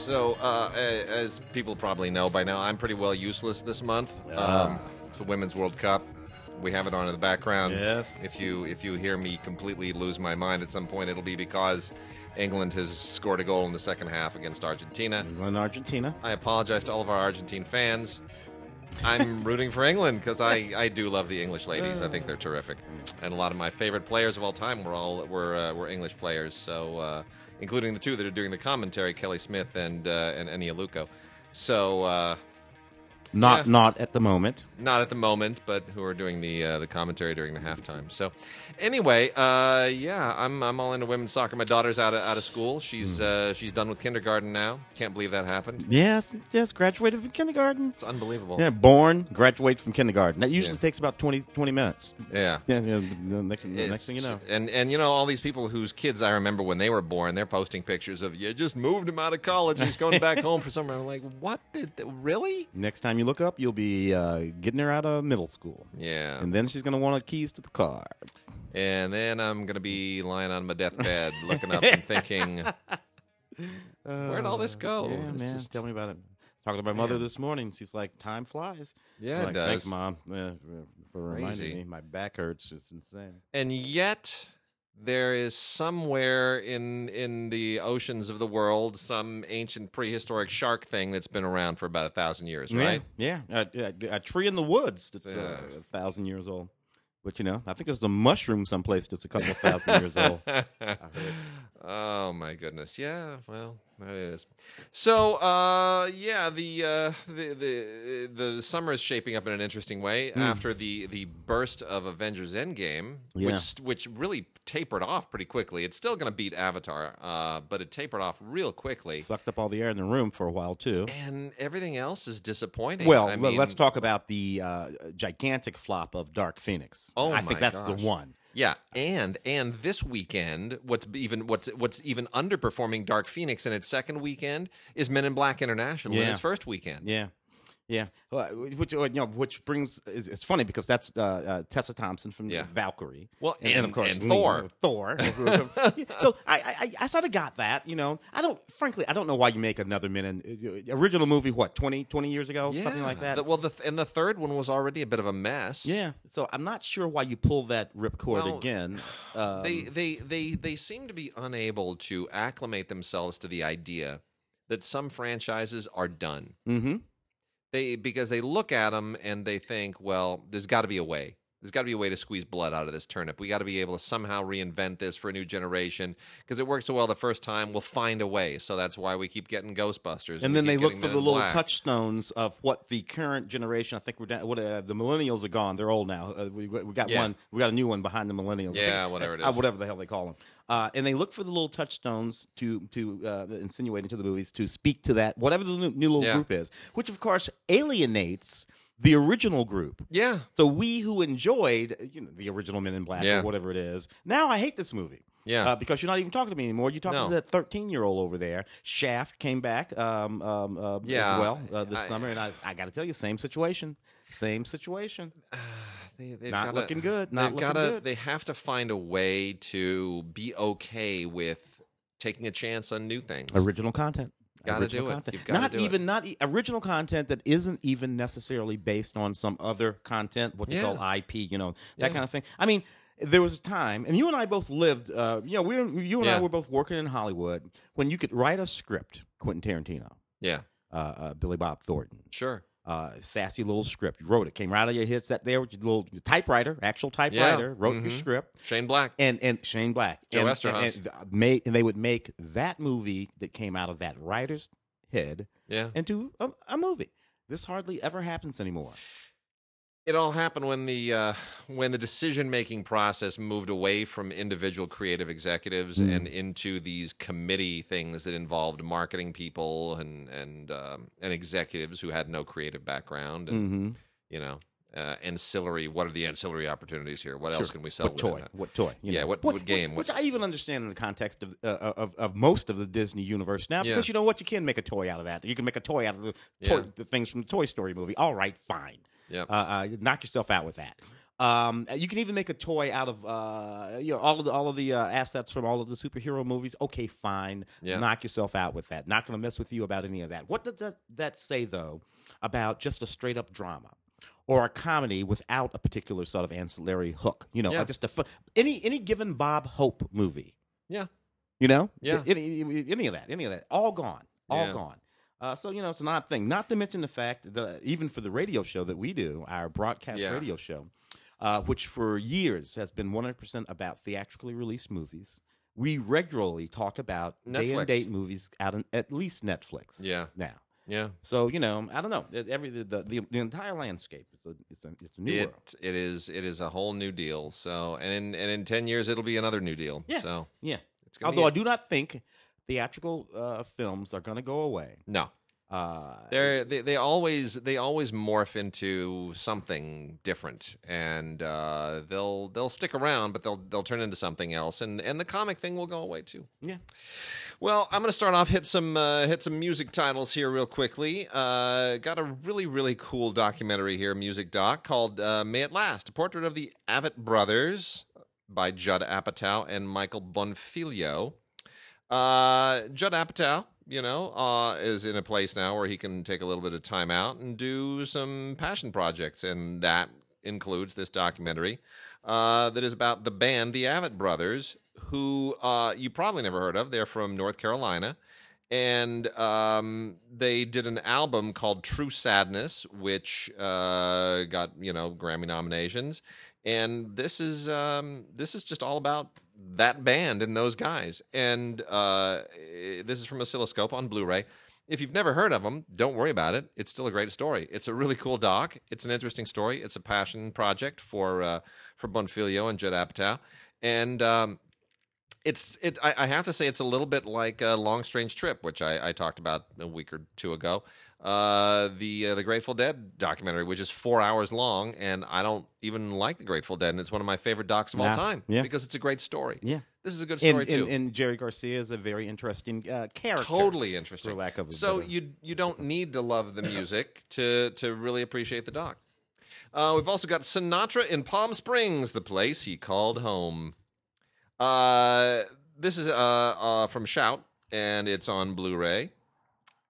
So, uh, as people probably know by now, I'm pretty well useless this month. Um, it's the Women's World Cup. We have it on in the background. Yes. If you if you hear me completely lose my mind at some point, it'll be because England has scored a goal in the second half against Argentina. In Argentina. I apologize to all of our Argentine fans. I'm rooting for England because I, I do love the English ladies. I think they're terrific, and a lot of my favorite players of all time were all were uh, were English players. So, uh, including the two that are doing the commentary, Kelly Smith and uh, and Eni Aluko. So, uh, Not Yeah. not at the moment. not at the moment, but who are doing the uh, the commentary during the halftime. So, anyway, uh, yeah, I'm I'm all into women's soccer. My daughter's out of out of school. She's uh, she's done with kindergarten now. Can't believe that happened. Yes, yes, graduated from kindergarten. It's unbelievable. Yeah, born, graduate from kindergarten. That usually Yeah. takes about 20, 20 minutes. yeah. Yeah, yeah. The the next, the next thing you know. and and you know all these people whose kids I remember when they were born, they're posting pictures of you just moved him out of college. He's going back home for summer. I'm like, what did really? Next time you look up, you'll be uh, getting her out of middle school. Yeah, And then she's going to want a keys to the car. and then I'm gonna be lying on my deathbed, looking up and thinking, where'd all this go? Yeah, It's man. just- Tell me about it. Talking to my mother this morning. She's like, time flies. Yeah, like, does. Thanks, Mom, uh, for reminding Crazy. me. My back hurts. It's insane. and yet there is somewhere in in the oceans of the world some ancient prehistoric shark thing that's been around for about a thousand years, right? Yeah, yeah. A, a, a tree in the woods that's uh, a thousand years old. But you know, I think there's a mushroom someplace that's a couple of thousand years old. oh my goodness! Yeah, well, that is. So, uh, yeah, the uh, the the the summer is shaping up in an interesting way after the the burst of Avengers Endgame, Yeah. which which really tapered off pretty quickly. It's still going to beat Avatar, uh, but it tapered off real quickly. Sucked up all the air in the room for a while too. And everything else is disappointing. Well, I mean, let's talk about the uh, gigantic flop of Dark Phoenix. Oh, I think that's gosh. the one. Yeah, and and this weekend, what's even what's what's even underperforming Dark Phoenix in its second weekend is Men in Black International in its first weekend. Yeah, yeah. Well, which uh, you know, which brings it's, it's funny because that's uh, uh, Tessa Thompson from Yeah. Valkyrie. Well, and, and- of course and Thor. Thor. so I, I I sort of got that. You know, I don't. Frankly, I don't know why you make another minute original movie. What 20, 20 years ago, something like that. The- well, the and the third one was already a bit of a mess. yeah. So I'm not sure why you pull that ripcord Well, again. Um, they they they they seem to be unable to acclimate themselves to the idea that some franchises are done. hmm They because they look at them and they think, well, there's got to be a way. There's got to be a way to squeeze blood out of this turnip. We got to be able to somehow reinvent this for a new generation because it worked so well the first time. We'll find a way. So that's why we keep getting Ghostbusters. And we then they look for the little Black. touchstones of what the current generation. I think we're down, what uh, the millennials are gone. They're old now. Uh, we, we got Yeah. one. We got a new one behind the millennials. Yeah, think- whatever it uh, whatever the hell they call them. Uh, and they look for the little touchstones to to uh, insinuate into the movies to speak to that whatever the new, new little Yeah. group is, which of course alienates the original group. Yeah, So we who enjoyed you know, the original Men in Black Yeah. or whatever it is, now I hate this movie. Yeah. uh, because you're not even talking to me anymore. You're talking No. to that 13 year old over there. Shaft came back um, um, uh, Yeah. as well uh, this I- summer, and I, I got to tell you, same situation, same situation. they, they've Not gotta, looking good, not they've looking gotta, good. They have to find a way to be okay with taking a chance on new things. Original content. Gotta Original do it. Content. You've gotta not do it. even not e- original content that isn't even necessarily based on some other content, what they Yeah. call IP, you know, Yeah. that kind of thing. I mean, there was a time, and you and I both lived. Uh, you know, we were- you and Yeah. I were both working in Hollywood when you could write a script. Quentin Tarantino, yeah, uh, uh, Billy Bob Thornton, sure. Uh, sassy little script. You wrote it, came right out of your head, sat there with your little typewriter, actual typewriter, wrote your Mhm. script, Shane Black. and and Shane Black, Joe and, Eszterhas. and, and, made, and they would make that movie that came out of that writer's head Yeah. into a, a movie. This hardly ever happens anymore. It all happened when the uh, when the decision making process moved away from individual creative executives Mm. and into these committee things that involved marketing people and and um, and executives who had no creative background and Mm-hmm. you know uh, ancillary. What are the ancillary opportunities here? What else can we sell? What toy? What toy? Yeah, know? what- what game? Which, What- I even understand in the context of uh, of, of most of the Disney universe now, Yeah. because you know what, you can make a toy out of that. You can make a toy out of the toy, Yeah. the things from the Toy Story movie. All right, fine. Yep. Uh, uh, knock yourself out with that. Um, you can even make a toy out of uh, you know all of the all of the uh, assets from all of the superhero movies. Okay, fine. Yeah. Knock yourself out with that. Not going to mess with you about any of that. What does that, that say though about just a straight up drama? Or a comedy without a particular sort of ancillary hook, you know, Yeah. just a fun, any any given Bob Hope movie, Yeah. you know, Yeah. any, any, any of that, any of that, all gone, all Yeah. gone. Uh, so you know, it's an odd thing. Not to mention the fact that even for the radio show that we do, our broadcast Yeah. radio show, uh, which for years has been 100% about theatrically released movies, we regularly talk about day and date movies out on at least Netflix. Yeah. Now, Yeah. so you know, I don't know. Every the the, the entire landscape is a it's a, it's a new world. It it is it is a whole new deal. So and in and in ten years it'll be another new deal. Yeah. So Yeah. Although I do not think theatrical uh, films are going to go away. no. Uh, They're, they they always they always morph into something different, and uh, they'll they'll stick around, but they'll they'll turn into something else, and and the comic thing will go away too. yeah. Well, I'm going to start off hit some uh, hit some music titles here real quickly. Uh, got a really really cool documentary here, music doc called uh, "May It Last," a portrait of the Avett brothers by Judd Apatow and Michael Bonfiglio. Uh, Judd Apatow, you know, uh, is in a place now where he can take a little bit of time out and do some passion projects, and that includes this documentary uh, that is about the band, the Avett Brothers, who uh, you probably never heard of. They're from North Carolina. And um, they did an album called True Sadness, which uh, got you know Grammy nominations. And this is um, this is just all about that band and those guys. And uh, this is from Oscilloscope on Blu-ray. If you've never heard of them, don't worry about it. It's still a great story. It's a really cool doc. It's an interesting story. It's a passion project for uh, for Bonfiglio and Judd Apatow. And um, it's it. I, I have to say, it's a little bit like a Long Strange Trip, which I, I talked about a week or two ago. Uh, the uh, the Grateful Dead documentary, which is four hours long, and I don't even like the Grateful Dead, and it's one of my favorite docs of all Nah, time yeah. because it's a great story. Yeah. This is a good story And, too. and, and Jerry Garcia is a very interesting uh, character. totally interesting. for lack of a so better- you you don't need to love the music to to really appreciate the doc. Uh, we've also got Sinatra in Palm Springs, the place he called home. Uh, this is uh, uh, from Shout, and it's on Blu-ray,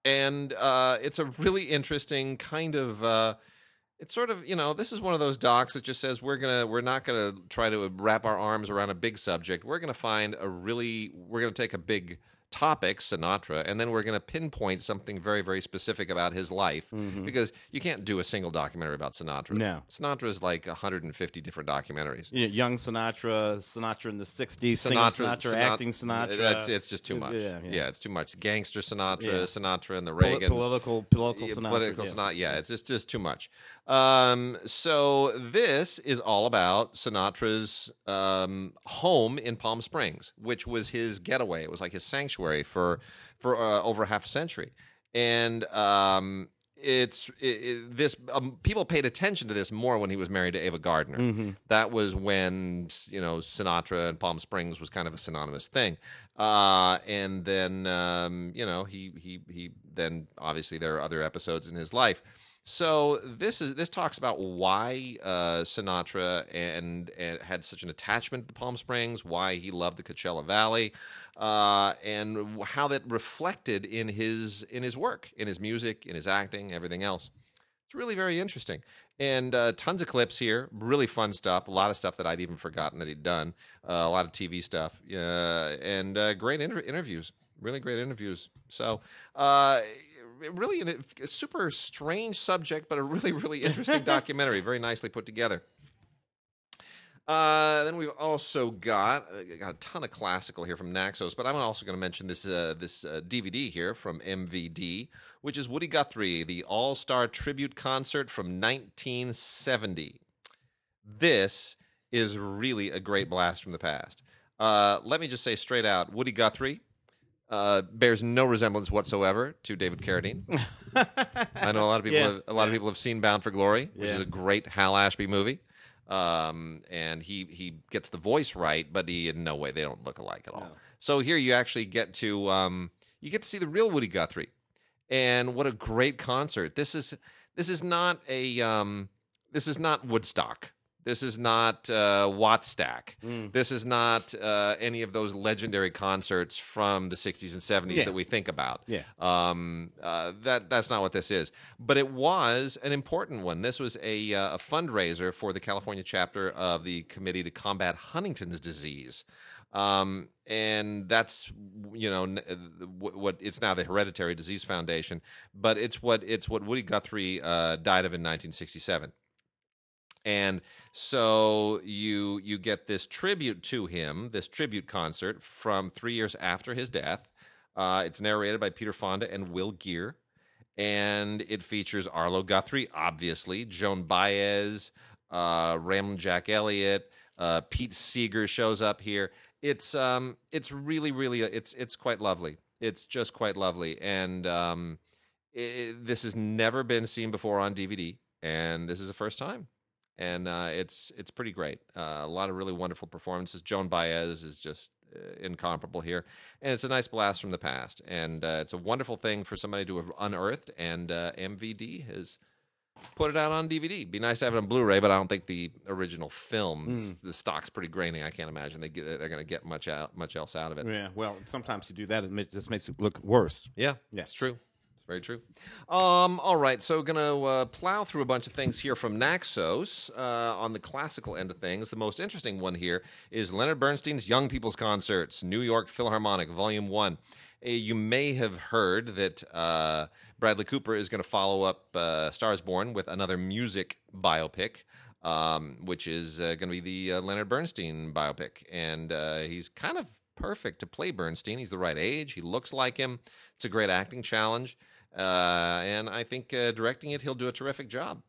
and uh, it's a really interesting kind of. Uh, it's sort of you know this is one of those docs that just says we're gonna we're not gonna try to wrap our arms around a big subject. We're gonna find a really we're gonna take a big topic Sinatra and then we're gonna pinpoint something very very specific about his life because you can't do a single documentary about Sinatra. No. Sinatra is like 150 different documentaries. Yeah, young Sinatra, Sinatra in the '60s, singing Sinatra, acting Sinatra. That's it's just too much. Yeah, yeah. it's too much. Gangster Sinatra, Yeah. Sinatra, and the Reagans. political, political Yeah, Sinatra. political yeah. Sinatra. Yeah, it's just, just too much. Um, so this is all about Sinatra's um, home in Palm Springs, which was his getaway. It was like his sanctuary for for uh, over half a century, and um, it's it, it- this. Um, people paid attention to this more when he was married to Ava Gardner. Mm-hmm. That was when you know Sinatra and Palm Springs was kind of a synonymous thing. Uh, and then um, you know he he he then obviously there are other episodes in his life. So this is this talks about why uh, Sinatra and, and had such an attachment to Palm Springs, why he loved the Coachella Valley, uh, and how that reflected in his in his work, in his music, in his acting, everything else. It's really very interesting. And uh, tons of clips here, really fun stuff. A lot of stuff that I'd even forgotten that he'd done. Uh, a lot of TV stuff, uh, and uh, great inter- interviews. Really great interviews. So, really an- a super strange subject, but a really really interesting documentary. Very nicely put together. Uh, then we've also got uh, got a ton of classical here from Naxos, but I'm also going to mention this uh, this uh, DVD here from MVD, which is Woody Guthrie, the All Star Tribute Concert from 1970. This is really a great blast from the past. Uh, let me just say straight out, Woody Guthrie uh, bears no resemblance whatsoever to David Carradine. I know a lot of people. Yeah, have, a lot of people have seen Bound for Glory, which Yeah. is a great Hal Ashby movie. Um, and he he gets the voice right, but he in no way they don't look alike at all. No. So here you actually get to um, you get to see the real Woody Guthrie, and what a great concert! This is this is not a um, this is not Woodstock. This is not uh, Wattstax. Mm. This is not uh, any of those legendary concerts from the 60s and 70s Yeah. that we think about. Yeah. Um, uh, that that's not what this is. But it was an important one. This was a, uh, a fundraiser for the California chapter of the Committee to Combat Huntington's Disease. Um, and that's you know uh, what, what it's now the Hereditary Disease Foundation, but it's what it's what Woody Guthrie uh, died of in 1967 and so you you get this tribute to him, this tribute concert from three years after his death. Uh, it's narrated by Peter Fonda and Will Geer, and it features Arlo Guthrie, obviously, Joan Baez, uh, Jack Elliott, uh, Pete Seeger shows up here. It's um it's really really it's it's quite lovely. It's just quite lovely, and um, i this has never been seen before on DVD, and this is the first time and uh, it's it's pretty great. Uh, a lot of really wonderful performances. Joan Baez is just uh, incomparable here, and it's a nice blast from the past. And uh, it's a wonderful thing for somebody to have unearthed. And uh, MVD has put it out on DVD. Be nice to have it on Blu-ray, but I don't think the original film, it's- the stock's pretty grainy. I can't imagine they get, they're going to get much out much else out of it. Yeah. Well, sometimes you do that, it just makes it look worse. Yeah, Yeah. it's true. Very true. Um, all right, so gonna uh, plow through a bunch of things here from Naxos uh, on the classical end of things. The most interesting one here is Leonard Bernstein's Young People's Concerts, New York Philharmonic, Volume One. Uh, You may have heard that uh, Bradley Cooper is going to follow up uh, Stars Born with another music biopic. Um, which is uh, going to be the Leonard Bernstein biopic, and he's kind of perfect to play Bernstein. He's the right age. He looks like him. It's a great acting challenge, uh, and I think uh, directing it, he'll do a terrific job.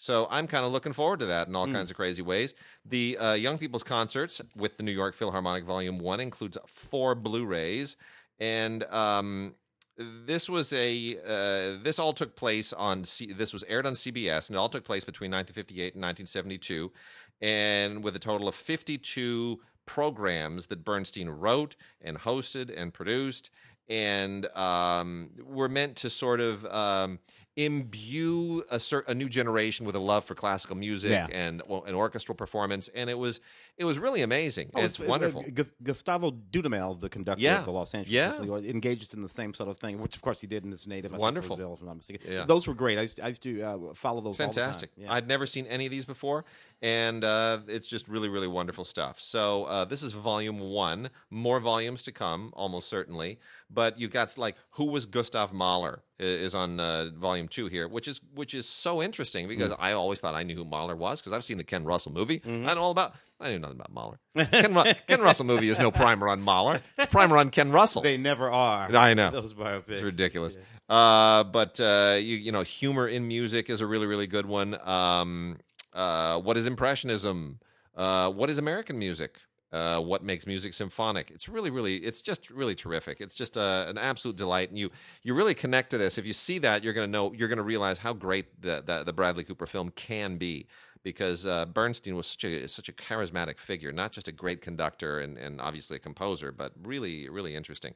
So I'm kind of looking forward to that in all kinds of crazy ways. The uh, Young People's Concerts with the New York Philharmonic Volume One includes four Blu-rays, and um, this was a uh, this all took place on C- this was aired on CBS, and it all took place between 1958 and 1972, and with a total of 52 programs that Bernstein wrote and hosted and produced, and um, were meant to sort of um, imbue a, cer- a new generation with a love for classical music Yeah. and well, an orchestral performance, and it was it was really amazing. Oh, it's, uh, wonderful. Gu- Gustavo Dudamel, the conductor Yeah. of the Los Angeles Yeah. Symphony, engages in the same sort of thing, which of course he did in his native Wonderful. Brazil, if I'm not mistaken. Yeah. Those were great. I used, I used to uh, follow those. all the time. fantastic. Yeah. I'd never seen any of these before, and uh, it's just really, really wonderful stuff. So uh, this is volume one. More volumes to come, almost certainly. But you got like who was Gustav Mahler is on uh, volume two here, which is which is so interesting because Mm. I always thought I knew who Mahler was because I've seen the Ken Russell movie. Mm-hmm. I know all about. I knew nothing about Mahler. Ken, Ru- Ken Russell movie is no primer on Mahler. It's primer on Ken Russell. They never are. I know. those biopics. It's ridiculous. Uh, but uh, you you know, humor in music is a really really good one. Um, uh, what is impressionism? Uh, what is American music? Uh, what makes music symphonic? It's really really it's just really terrific. It's just a, an absolute delight, and you you really connect to this. If you see that, you're gonna know you're gonna realize how great the the, the Bradley Cooper film can be. Because uh, Bernstein was such a such a charismatic figure, not just a great conductor and, and obviously a composer, but really really interesting.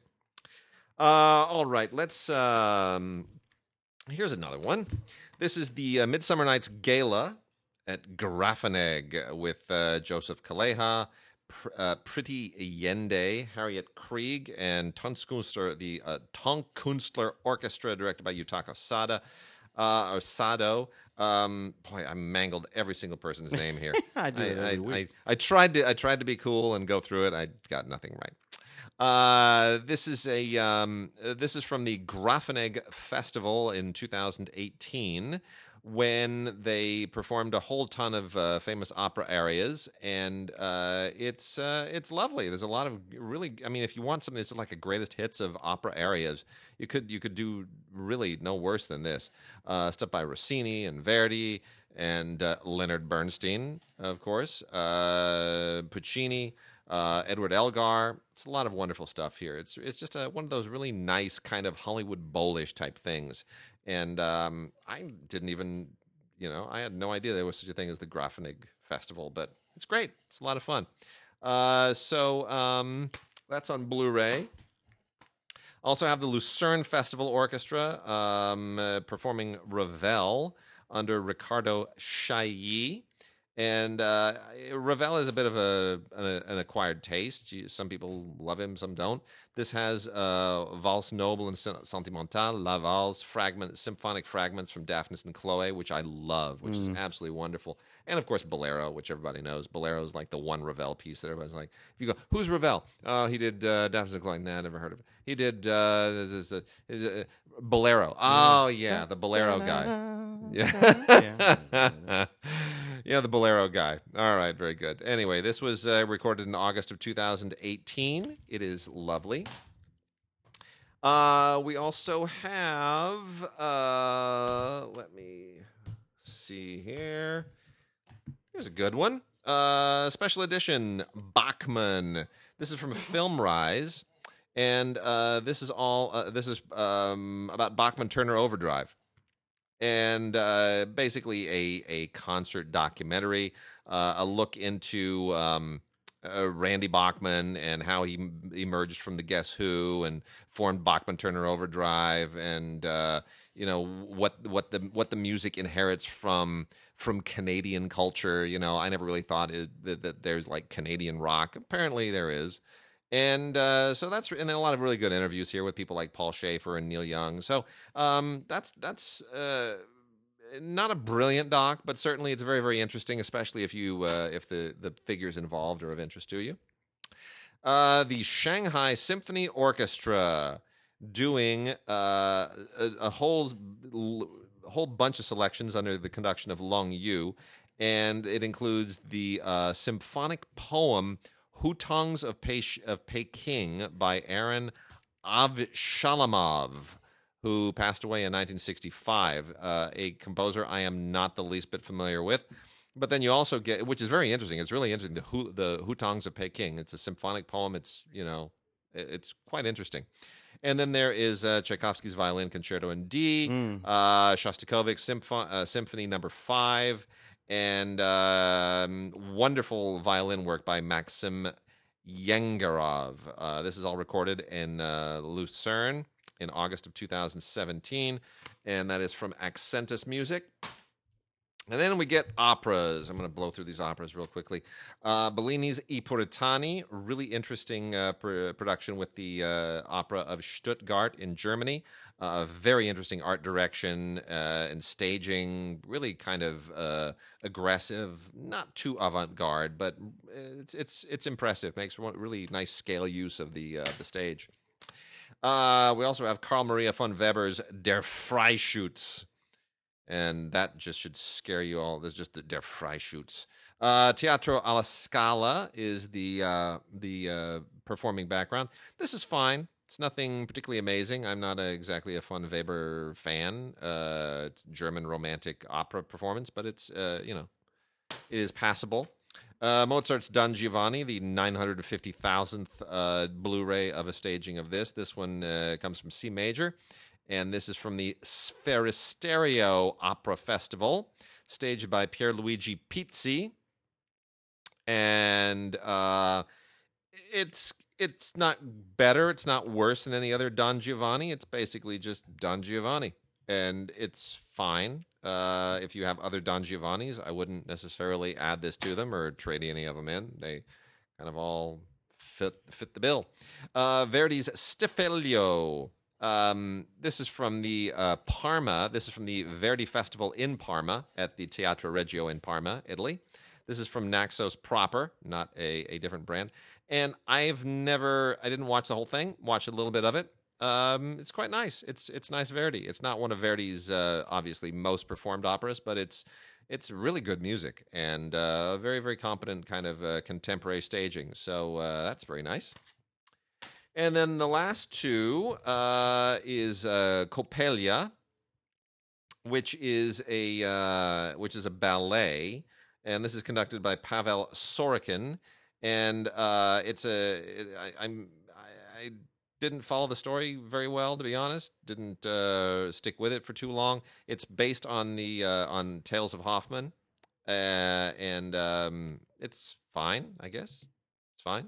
Uh, all right, let's. Um, here's another one. This is the uh, Midsummer Night's Gala at Grafenegg with uh, Joseph Calleja, Pr- uh, Pretty Yende, Harriet Krijgh, and Tonkunstler, the uh, Tonkunstler Orchestra, directed by Yutaka Sada. Uh, or Sado. Um, boy, I mangled every single person's name here. I do it every I. I, I tried to I tried to be cool and go through it. I got nothing right. Uh, this is a um, this is from the Grafenegg Festival in 2018 when they performed a whole ton of uh, famous opera arias, and uh, it's uh, it's lovely. There's a lot of really. I mean, if you want something that's like a greatest hits of opera arias, you could you could do really no worse than this. Uh, stuff by Rossini and Verdi and uh, Leonard Bernstein, of course, uh, Puccini uh, Edward Elgar. It's a lot of wonderful stuff here. It's it's just a, one of those really nice kind of Hollywood Bowlish type things. And um, I didn't even, you know, I had no idea there was such a thing as the Grafenegg Festival, but it's great. It's a lot of fun. Uh, so um, that's on Blu-ray. Also have the Lucerne Festival Orchestra um, uh, performing Ravel under Riccardo Chailly. And uh, Ravel is a bit of a an, an acquired taste. Some people love him, some don't. This has uh, Valse Noble and Sen- Sentimental, La Valse, fragment, symphonic fragments from Daphnis and Chloe, which I love, which is absolutely wonderful. And of course, Bolero, which everybody knows. Bolero is like the one Ravel piece that everybody's like, if you go, who's Ravel? Oh, he did uh, Daphnis and Chloe. Nah, never heard of it. He did uh, this is a, is a, Bolero. Oh, yeah, the Bolero guy. Yeah. yeah, the Bolero guy. All right, very good. Anyway, this was uh, recorded in August of 2018. It is lovely. Uh, we also have, uh, let me see here. Here's a good one. Uh, special edition Bachman. This is from Film Rise, and uh, this is all. Uh, this is um, about Bachman Turner Overdrive and uh, basically a a concert documentary, uh, a look into um, uh, Randy Bachman and how he m- emerged from the Guess Who and formed Bachman Turner Overdrive, and uh, you know what what the what the music inherits from from Canadian culture. You know, I never really thought it, that, that there's like Canadian rock. Apparently, there is. And uh, so that's and then a lot of really good interviews here with people like Paul Shaffer and Neil Young. So um, that's that's uh, not a brilliant doc, but certainly it's very very interesting, especially if you uh, if the the figures involved are of interest to you. Uh, the Shanghai Symphony Orchestra doing uh, a, a whole a whole bunch of selections under the conduction of Long Yu, and it includes the uh, symphonic poem "Hutongs of, Pe- of Peking" by Aaron Avshalomov, who passed away in 1965. Uh, a composer I am not the least bit familiar with. But then you also get, which is very interesting. It's really interesting. The Hu, the Hutongs of Peking. It's a symphonic poem. It's you know, it's quite interesting. And then there is uh, Tchaikovsky's Violin Concerto in D, uh, Shostakovich's Sympho- uh, Symphony Number Five, and um, wonderful violin work by Maxim Vengerov. Uh, this is all recorded in uh, Lucerne in August of 2017, and that is from Accentus Music. And then we get operas. I'm going to blow through these operas real quickly. Uh, Bellini's I Puritani, really interesting uh, pr- production with the uh, Opera of Stuttgart in Germany. Uh, very interesting art direction uh, and staging, really kind of uh, aggressive, not too avant-garde, but it's it's it's impressive. Makes really nice scale use of the uh, the stage. Uh, we also have Carl Maria von Weber's Der Freischütz and that just should scare you all. There's just the Der Freischütz. Uh, Teatro alla Scala is the uh, the uh, performing background. This is fine. It's nothing particularly amazing. I'm not a, exactly a von Weber fan. Uh, it's German romantic opera performance, but it's uh, you know it is passable. Uh, Mozart's Don Giovanni, the 950,000th uh, Blu-ray of a staging of this. This one uh, comes from C major, and this is from the Sferisterio Opera Festival, staged by Pierluigi Pizzi. And uh, it's it's not better, it's not worse than any other Don Giovanni. It's basically just Don Giovanni, and it's fine. Uh, if you have other Don Giovannis, I wouldn't necessarily add this to them or trade any of them in. They kind of all fit fit the bill. Uh, Verdi's Stifelio. Um, this is from the uh, Parma. This is from the Verdi Festival in Parma at the Teatro Regio in Parma, Italy. This is from Naxos proper, not a, a different brand. And I've never, I didn't watch the whole thing. Watched a little bit of it. Um, it's quite nice. It's it's nice Verdi. It's not one of Verdi's uh, obviously most performed operas, but it's it's really good music and uh, very very competent kind of uh, contemporary staging. So uh, that's very nice. And then the last two uh, is uh, Coppelia, which is a which is a ballet, and this is conducted by Pavel Sorokin, and uh, it's a it, I, I'm I, I didn't follow the story very well to be honest. Didn't uh, stick with it for too long. It's based on the uh, on Tales of Hoffman, uh, and um, it's fine, I guess. It's fine.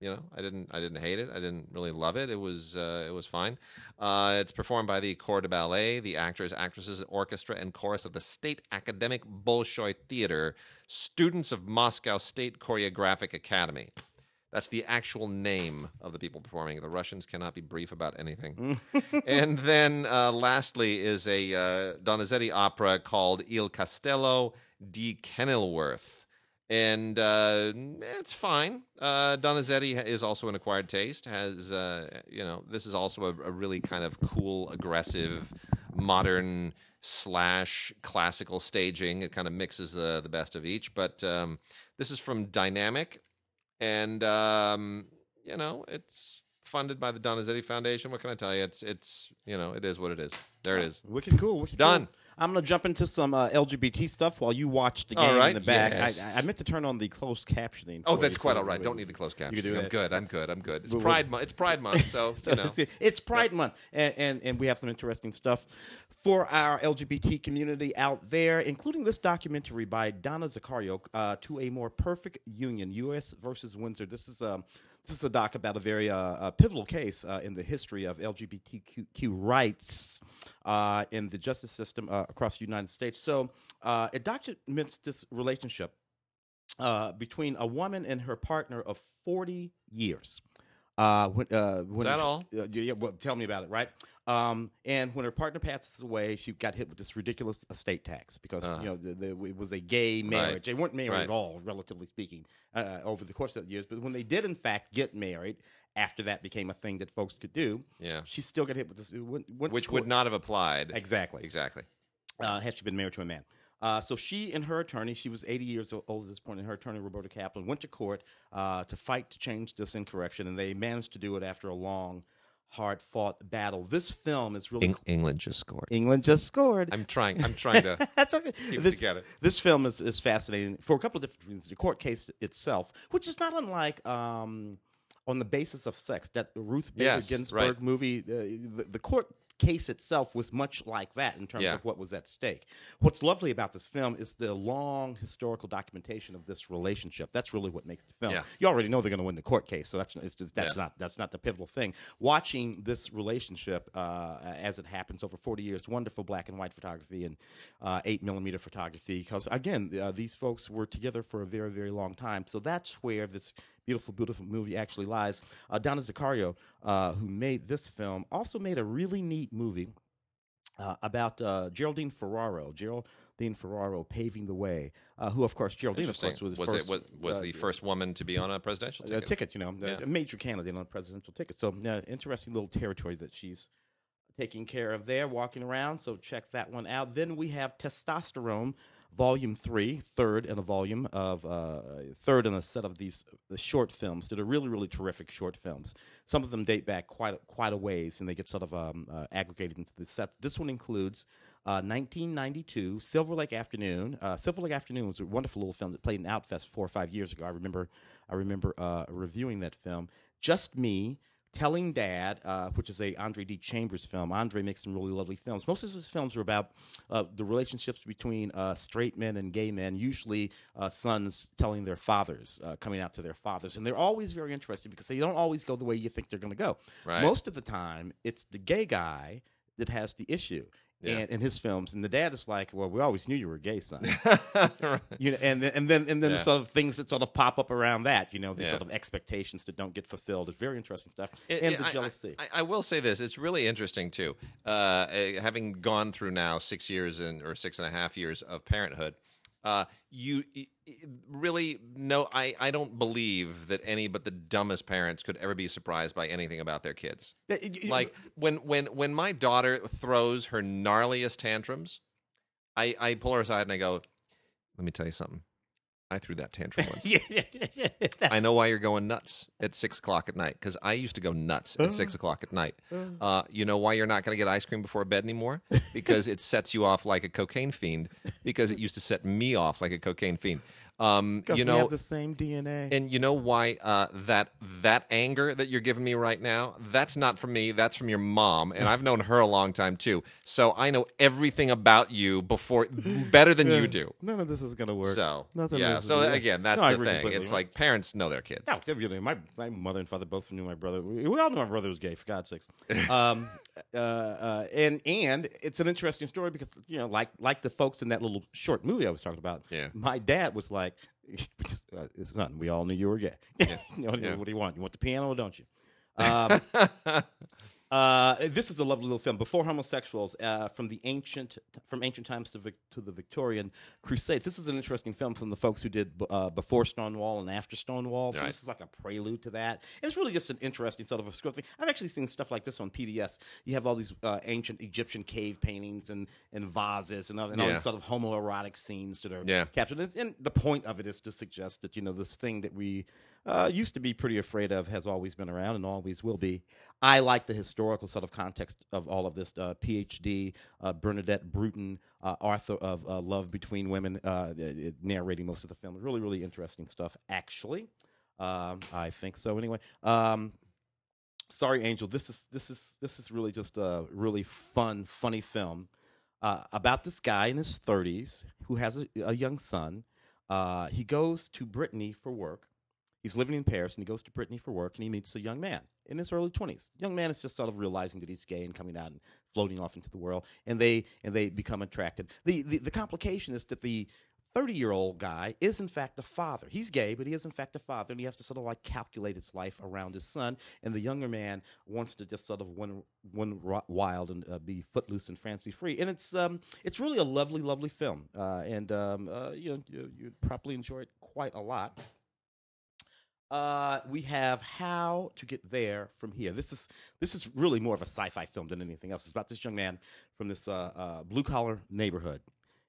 You know, I didn't I didn't hate it. I didn't really love it. It was uh, it was fine. Uh, it's performed by the Corps de Ballet, the actors, actresses, orchestra, and chorus of the State Academic Bolshoi Theater, students of Moscow State Choreographic Academy. That's the actual name of the people performing. The Russians cannot be brief about anything. and then, uh, lastly, is a uh, Donizetti opera called Il Castello di Kenilworth and uh, it's fine. Uh, Donizetti is also an acquired taste. Has uh, you know this is also a, a, really kind of cool, aggressive, modern slash classical staging. It kind of mixes the the best of each. But um, this is from Dynamic, and um, you know it's funded by the Donizetti Foundation. What can I tell you? It's it's you know it is what it is. There it is. Wicked cool. Wicked Done. Cool. I'm going to jump into some uh, LGBT stuff while you watch the game right. in the back. Yes. I, I, meant to turn on the closed captioning. Oh, that's you, quite so all right. Don't need the closed captioning. do I'm that. good. I'm good. I'm good. It's Pride month. It's Pride month, so, So you know. it's, it's Pride Month, and, and and we have some interesting stuff for our LGBT community out there, including this documentary by Donna Zaccaro, uh, "To a More Perfect Union: U.S. versus Windsor." This is um, this is a doc about a very uh, uh, pivotal case uh, in the history of LGBTQ rights uh, in the justice system uh, across the United States. So uh, it documents this relationship uh, between a woman and her partner of 40 years. Uh, when, uh, when Is that all? Yeah, well, tell me about it, right? Um, and when her partner passes away, she got hit with this ridiculous estate tax because Uh. you know the, the, it was a gay marriage. They weren't married Right. at all, relatively speaking, uh, over the course of the years. But when they did, in fact, get married, after that became a thing that folks could do. Yeah. She still got hit with this, went, went Which would not have applied. exactly Exactly. uh, had she been married to a man. Uh, so she and her attorney, she was 80 years old at this point, and her attorney, Roberta Kaplan, went to court uh, to fight to change this incorrection, and they managed to do it after a long, hard fought battle. This film is really. England just scored. England just scored. I'm trying. I'm trying to. That's okay. Keep it this, together. This film is, is fascinating for a couple of different reasons. The court case itself, which is not unlike um, on the basis of sex, that Ruth Bader Yes, Ginsburg right. movie, uh, the, the court case itself was much like that in terms Yeah. of what was at stake. What's lovely about this film is the long historical documentation of this relationship. That's really what makes the film. Yeah. You already know they're going to win the court case, so that's it's just, that's Yeah. not that's not the pivotal thing. Watching this relationship uh, as it happens over 40 years, wonderful black and white photography and uh, eight millimeter photography. Because again, uh, these folks were together for a very very long time. So that's where this beautiful beautiful movie actually lies. Uh, Donna Zaccaro, uh, who made this film, also made a really neat movie uh, about uh, Geraldine Ferraro. Geraldine Ferraro paving the way. Uh, who, of course, Geraldine, of course, was, the Was, first, it was, was uh, the first woman to be on a presidential a ticket? ticket, you know, a- Yeah. a major candidate on a presidential ticket. So, interesting little territory that she's taking care of there, walking around. So, check that one out. Then we have Testosterone, Volume Three, third in a volume of uh, third in a set of these uh, short films that are really, really terrific short films. Some of them date back quite a, quite a ways, and they get sort of um, uh, aggregated into the set. This one includes. Uh, 1992, Silver Lake Afternoon. Uh, Silver Lake Afternoon was a wonderful little film that played in Outfest four or five years ago. I remember, I remember uh, reviewing that film. Just Me, Telling Dad, uh, which is a Andre D. Chambers film. Andre makes some really lovely films. Most of his films are about uh, the relationships between uh, straight men and gay men, usually uh, sons telling their fathers, uh, coming out to their fathers. And they're always very interesting because they don't always go the way you think they're going to go. Right. Most of the time, it's the gay guy that has the issue. Yeah. And in his films, and the dad is like, "Well, we always knew you were gay son." Right. you know, and then and then and then Yeah. sort of things that sort of pop up around that, you know, these Yeah. sort of expectations that don't get fulfilled. It's very interesting stuff, It- and it- the jealousy. I, I will say this: it's really interesting too. Uh, uh, having gone through now six years and or six and a half years of parenthood, uh, you really no. I I don't believe that any but the dumbest parents could ever be surprised by anything about their kids. Like when when when my daughter throws her gnarliest tantrums, I I pull her aside and I go, "Let me tell you something. I threw that tantrum once." yeah, yeah, yeah, yeah. I know why you're going nuts at six o'clock at night because I used to go nuts at six o'clock at night. Uh, you know why you're not going to get ice cream before bed anymore? Because it sets you off like a cocaine fiend. Because it used to set me off like a cocaine fiend. Um, you know, have the same DNA. and you know why uh, that that anger that you're giving me right now? That's not from me. That's from your mom, and I've known her a long time too. So I know everything about you before better than you do. None of this is going to work. So Nothing yeah. So yeah. again, that's No, the thing. It's like parents know their kids. No, everything. My my mother and father both knew my brother. We, we all knew my brother was gay. For God's sakes. Um, uh, uh, and and it's an interesting story because you know, like like the folks in that little short movie I was talking about. Yeah. My dad was like, uh, "It's nothing. We all knew you were gay. you know, Yeah. What do you want? You want the piano, don't you?" Um, uh, this is a lovely little film. Before homosexuals, uh, from the ancient from ancient times to Vic, to the Victorian Crusades. This is an interesting film from the folks who did uh, before Stonewall and after Stonewall. So Right. this is like a prelude to that. It's really just an interesting sort of a script thing. I've actually seen stuff like this on PBS. You have all these uh, ancient Egyptian cave paintings and and vases and, all- and all Yeah. these sort of homoerotic scenes that are Yeah. captured. And, and the point of it is to suggest that you know this thing that we uh, used to be pretty afraid of has always been around and always will be. I like the historical sort of context of all of this. Uh, PhD uh, Bernadette Brooten, uh, author of uh, Love Between Women, uh, narrating most of the film. Really, really interesting stuff. Actually, um, I think so. Anyway. Um, Sorry, Angel. This is this is this is really just a really fun, funny film uh, about this guy in his 30s who has a, a young son. Uh, he goes to Brittany for work. He's living in Paris, and he goes to Brittany for work, and he meets a young man in his early 20s. Young man is just sort of realizing that he's gay and coming out and floating off into the world, and they and they become attracted. The the, the complication is that the 30 year old guy is in fact a father. He's gay, but he is in fact a father, and he has to sort of like calculate his life around his son. And the younger man wants to just sort of run, run wild and uh, be footloose and fancy free. And it's um, it's really a lovely, lovely film, uh, and um, uh, you know you, you probably enjoy it quite a lot. Uh, we have how to get there from here. This is this is really more of a sci-fi film than anything else. It's about this young man from this uh, uh, blue collar neighborhood,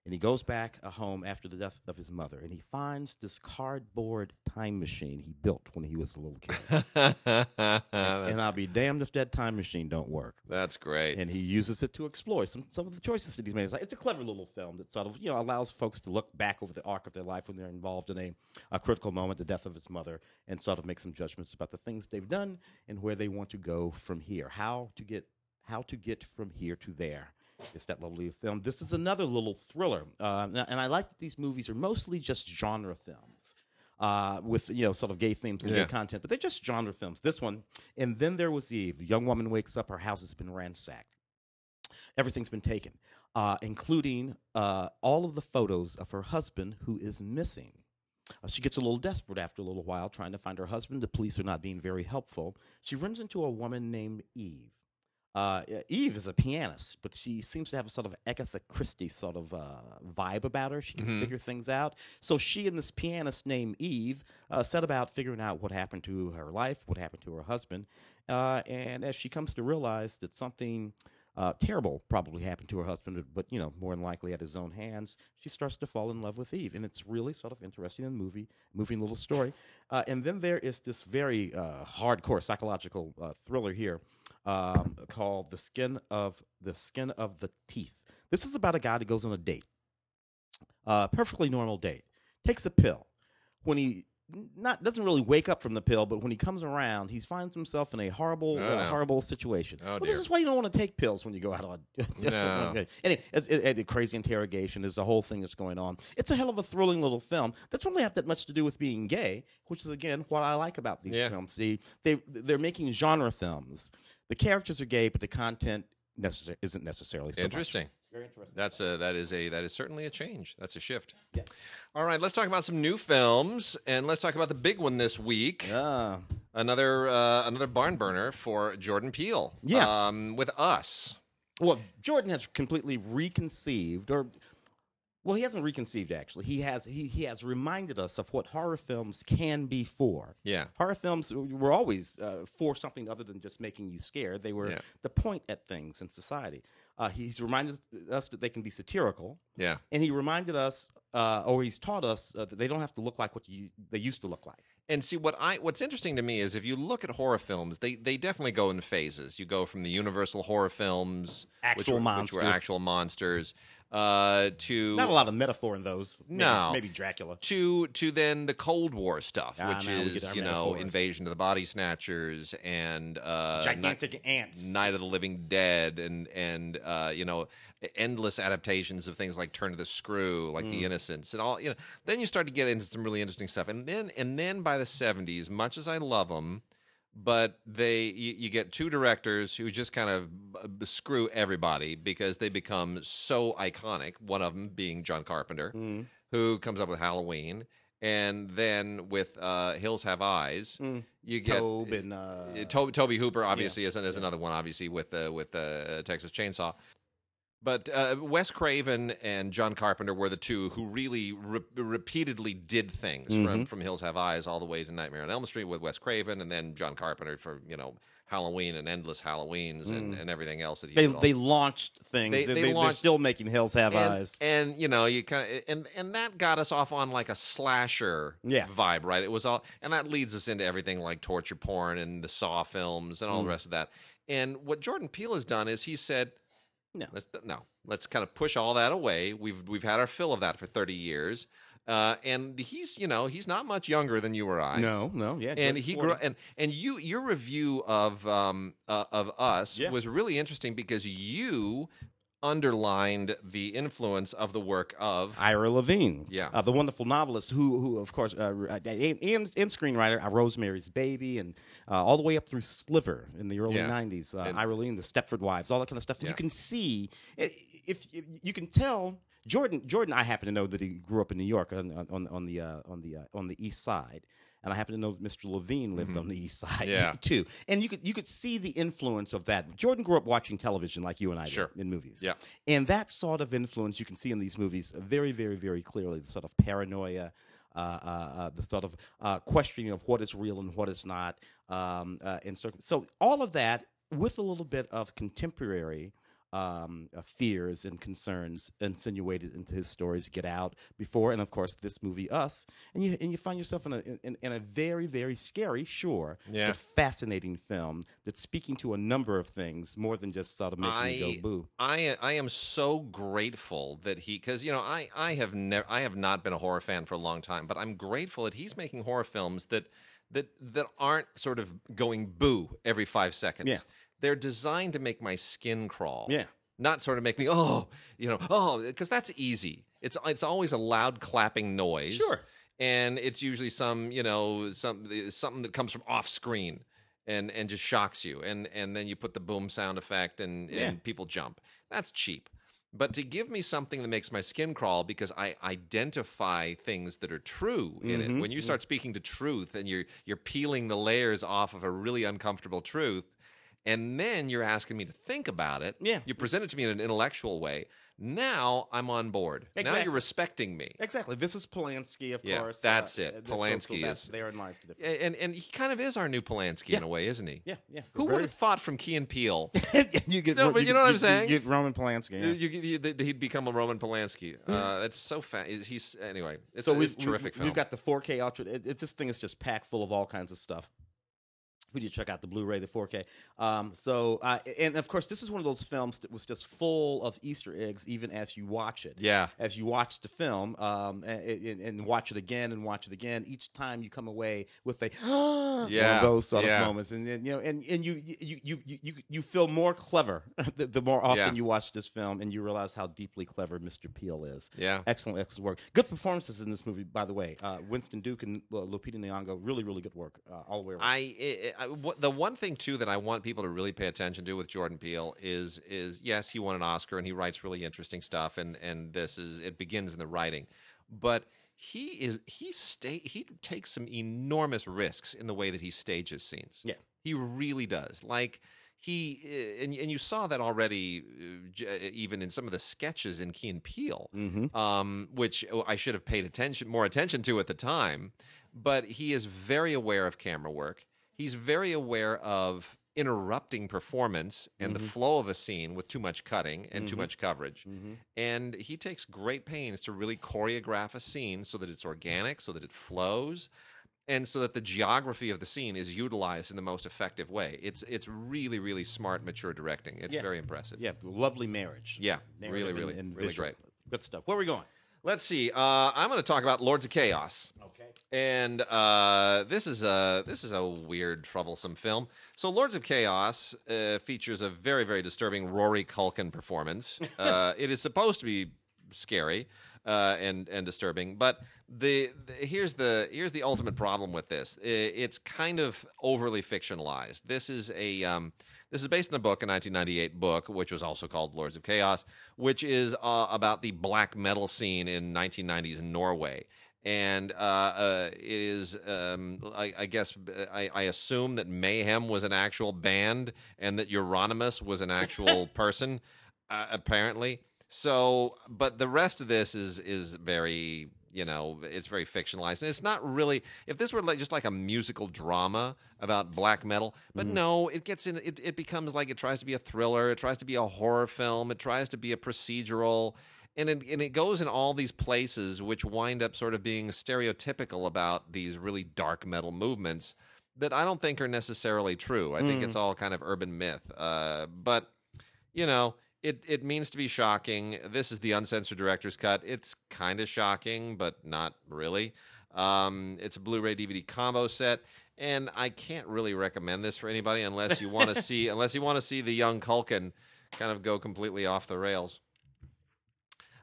and he goes back uh, home after the death of his mother, and he finds this cardboard time machine he built when he was a little kid. and that's, I'll be damned if that time machine don't work. that's great. And he uses it to explore some, some of the choices that he's made. It's, like, it's a clever little film that sort of you know allows folks to look back over the arc of their life when they're involved in a, a critical moment, the death of his mother, and sort of make some judgments about the things they've done and where they want to go from here. How to get how to get from here to there. It's that lovely film. This is another little thriller, uh, and I like that these movies are mostly just genre films. Uh, with you know sort of gay themes and Yeah. gay content, but they're just genre films. This one, and then there was Eve. A young woman wakes up, her house has been ransacked everything's been taken, uh, including uh, all of the photos of her husband who is missing. Uh, she gets a little desperate after a little while trying to find her husband. The police are not being very helpful. She runs into a woman named Eve. Uh, Eve is a pianist, but she seems to have a sort of Agatha Christie sort of uh, vibe about her. She can Mhm. figure things out. So she and this pianist named Eve uh, set about figuring out what happened to her life, what happened to her husband. Uh, and as she comes to realize that something uh, terrible probably happened to her husband, but you know, more than likely at his own hands. She starts to fall in love with Eve, and it's really sort of interesting in the movie, moving little story. Uh, and then there is this very uh, hardcore psychological uh, thriller here um, called "The Skin of the Skin of the Teeth." This is about a guy that goes on a date, uh, perfectly normal date, takes a pill. When he not doesn't really wake up from the pill, but when he comes around, he finds himself in a horrible, Oh, uh, no. horrible situation. Oh, well, this is why you don't want to take pills when you go out on. No. Anyway, it's, it, it, the crazy interrogation is the whole thing that's going on. It's a hell of a thrilling little film. That doesn't really have that much to do with being gay, which is again what I like about these Yeah. films. See, they they're making genre films. The characters are gay, but the content necessar- isn't necessarily so much. Interesting. Very interesting. That's a that is a that is certainly a change. That's a shift. Yeah. All right, let's talk about some new films, and let's talk about the big one this week. Ah, Another uh, another barn burner for Jordan Peele. Yeah. um, with us. well, Jordan has completely reconceived, or well, he hasn't reconceived actually. He has he he has reminded us of what horror films can be for. Yeah, Horror films were always uh, for something other than just making you scared. They were Yeah. the point at things in society. Uh, he's reminded us that they can be satirical, yeah, and he reminded us, uh, or he's taught us uh, that they don't have to look like what you, they used to look like. And see what I what's interesting to me is if you look at horror films, they they definitely go in phases. You go from the Universal horror films, which Actual were, which were actual monsters. Uh, to Not a lot of metaphor in those. Maybe, No. maybe Dracula. to to then the Cold War stuff, Ah, which is you know metaphors. invasion of the body snatchers and uh, Gigantic ants. Night, Night of the Living Dead and and uh, you know endless adaptations of things like Turn of the Screw, like Mm. The Innocents, and all you know. Then you start to get into some really interesting stuff, and then and then by the seventies, much as I love them. But they, you, you get two directors who just kind of b- screw everybody because they become so iconic. One of them being John Carpenter, Mm. who comes up with Halloween, and then with uh, Hills Have Eyes, Mm. you get Tobe and uh, uh, Toby, Tobe Hooper obviously is, is another one, obviously with uh, with uh, Texas Chainsaw. But uh, Wes Craven and John Carpenter were the two who really re- repeatedly did things Mm-hmm. from from Hills Have Eyes all the way to Nightmare on Elm Street with Wes Craven, and then John Carpenter for you know Halloween and endless Halloweens and, and everything else that he Mm. they they launched things. They- They, they are still making Hills Have and, Eyes. and you know you kind of and and that got us off on like a slasher Yeah. vibe right it was all and that leads us into everything like torture porn and the saw films and all Mm. the rest of that and what jordan peele has done is he said No. let's no let's kind of push all that away we've we've had our fill of that for 30 years uh, and he's you know he's not much younger than you or i No, no, yeah. and he grew and and you your review of um uh, of us Yeah. was really interesting because you underlined the influence of the work of Ira Levin, Yeah. uh, the wonderful novelist who, who of course, uh, and, and, and screenwriter, uh, Rosemary's Baby, and uh, all the way up through Sliver in the early Yeah. '90s. Uh, And- Ira Levin, the Stepford Wives, all that kind of stuff. Yeah. You can see i- if, if you can tell. Jordan, Jordan, I happen to know that he grew up in New York on on, on the uh, on the uh, on the East Side, and I happen to know that Mr. Levin lived on the East Side Mm-hmm. Yeah. too. And you could you could see the influence of that. Jordan grew up watching television like you and I did in movies. Yeah. And that sort of influence you can see in these movies very, very, very clearly. The sort of paranoia, uh, uh, uh, the sort of uh, questioning of what is real and what is not, um, uh, and so, so all of that with a little bit of contemporary um, uh, fears and concerns insinuated into his stories. Get Out before, and of course this movie Us, and you and you find yourself in a in, in a very, very scary, sure, Yeah. but fascinating film that's speaking to a number of things more than just sort of making you go boo. I I am so grateful that he because you know I I have never I have not been a horror fan for a long time, but I'm grateful that he's making horror films that that that aren't sort of going boo every five seconds. Yeah. They're designed to make my skin crawl. Yeah. Not sort of make me oh you know oh because that's easy. It's it's always a loud clapping noise. Sure. And it's usually some you know some something that comes from off screen and and just shocks you and and then you put the boom sound effect and Yeah. and people jump that's cheap but to give me something that makes my skin crawl because i identify things that are true in Mm-hmm. it when you start speaking to truth and you're you're peeling the layers off of a really uncomfortable truth and then you're asking me to think about it Yeah. you present it to me in an intellectual way now i'm on board now you're respecting me Exactly. This is Polanski, of Yeah, course. that's it. uh, so- so Polanski that's- is- therein lies the difference. and and he kind of is our new Polanski in a way isn't he Yeah, yeah. who Very- would have thought from Key and Peele you get, No, but you know what I'm saying? You get Roman Polanski. Yeah. You, you, he'd become a Roman Polanski. Uh, that's so fat. He's anyway. It's, so a, it's a terrific we, film. We've got the 4K Ultra. It, it, this thing is just packed full of all kinds of stuff. We need to check out the Blu-ray, the 4K. Um, so, uh, and of course, this is one of those films that was just full of Easter eggs, even as you watch it. Yeah. As you watch the film, um, and, and, and watch it again and watch it again, each time you come away with a Yeah, of those sort yeah. of moments, and then you know, and, and you, you you you you feel more clever the, the more often Yeah. you watch this film, and you realize how deeply clever Mr. Peele is. Yeah. Excellent, excellent work. Good performances in this movie, by the way. Uh, Winston Duke and Lupita Nyong'o, really, really good work uh, all the way around. I, I, I what, the one thing too that I want people to really pay attention to with Jordan Peele is is yes he won an Oscar and he writes really interesting stuff and and this is it begins in the writing, but he is he stay he takes some enormous risks in the way that he stages scenes. Yeah. he really does. Like he uh, and and you saw that already uh, even in some of the sketches in Key and Peele mm-hmm. um, which I should have paid attention more attention to at the time. But he is very aware of camera work. He's very aware of interrupting performance and the mm-hmm. flow of a scene with too much cutting and too mm-hmm. much coverage. Mm-hmm. And he takes great pains to really choreograph a scene so that it's organic, so that it flows. and so that the geography of the scene is utilized in the most effective way. It's it's really really smart, mature directing. It's Yeah. very impressive. Yeah, lovely marriage. Yeah, Narrative really, and- really, and really visual. great. Good stuff. Where are we going? Let's see. Uh, I'm going to talk about Lords of Chaos. Okay. And uh, this is a this is a weird, troublesome film. So, Lords of Chaos uh, features a very, very disturbing Rory Culkin performance. uh, it is supposed to be scary uh, and and disturbing, but the, the here's the here's the ultimate problem with this. It's kind of overly fictionalized. This is a um, this is based on a book, a 1998 book, which was also called Lords of Chaos, which is uh, about the black metal scene in 1990s Norway. And uh, uh, it is, um, I, I guess, I, I assume that Mayhem was an actual band and that Euronymous was an actual person, uh, apparently. So, but the rest of this is is very, you know, it's very fictionalized, and it's not really. If this were like just like a musical drama about black metal, but no, it gets in. It, it becomes like it tries to be a thriller, it tries to be a horror film, it tries to be a procedural, and it, and it goes in all these places which wind up sort of being stereotypical about these really dark metal movements that I don't think are necessarily true. I think it's all kind of urban myth. Uh, but you know, it it means to be shocking. This is the uncensored director's cut. It's kind of shocking, but not really. Um, it's a Blu-ray DVD combo set, and I can't really recommend this for anybody unless you want to see unless you want to see the young Culkin kind of go completely off the rails.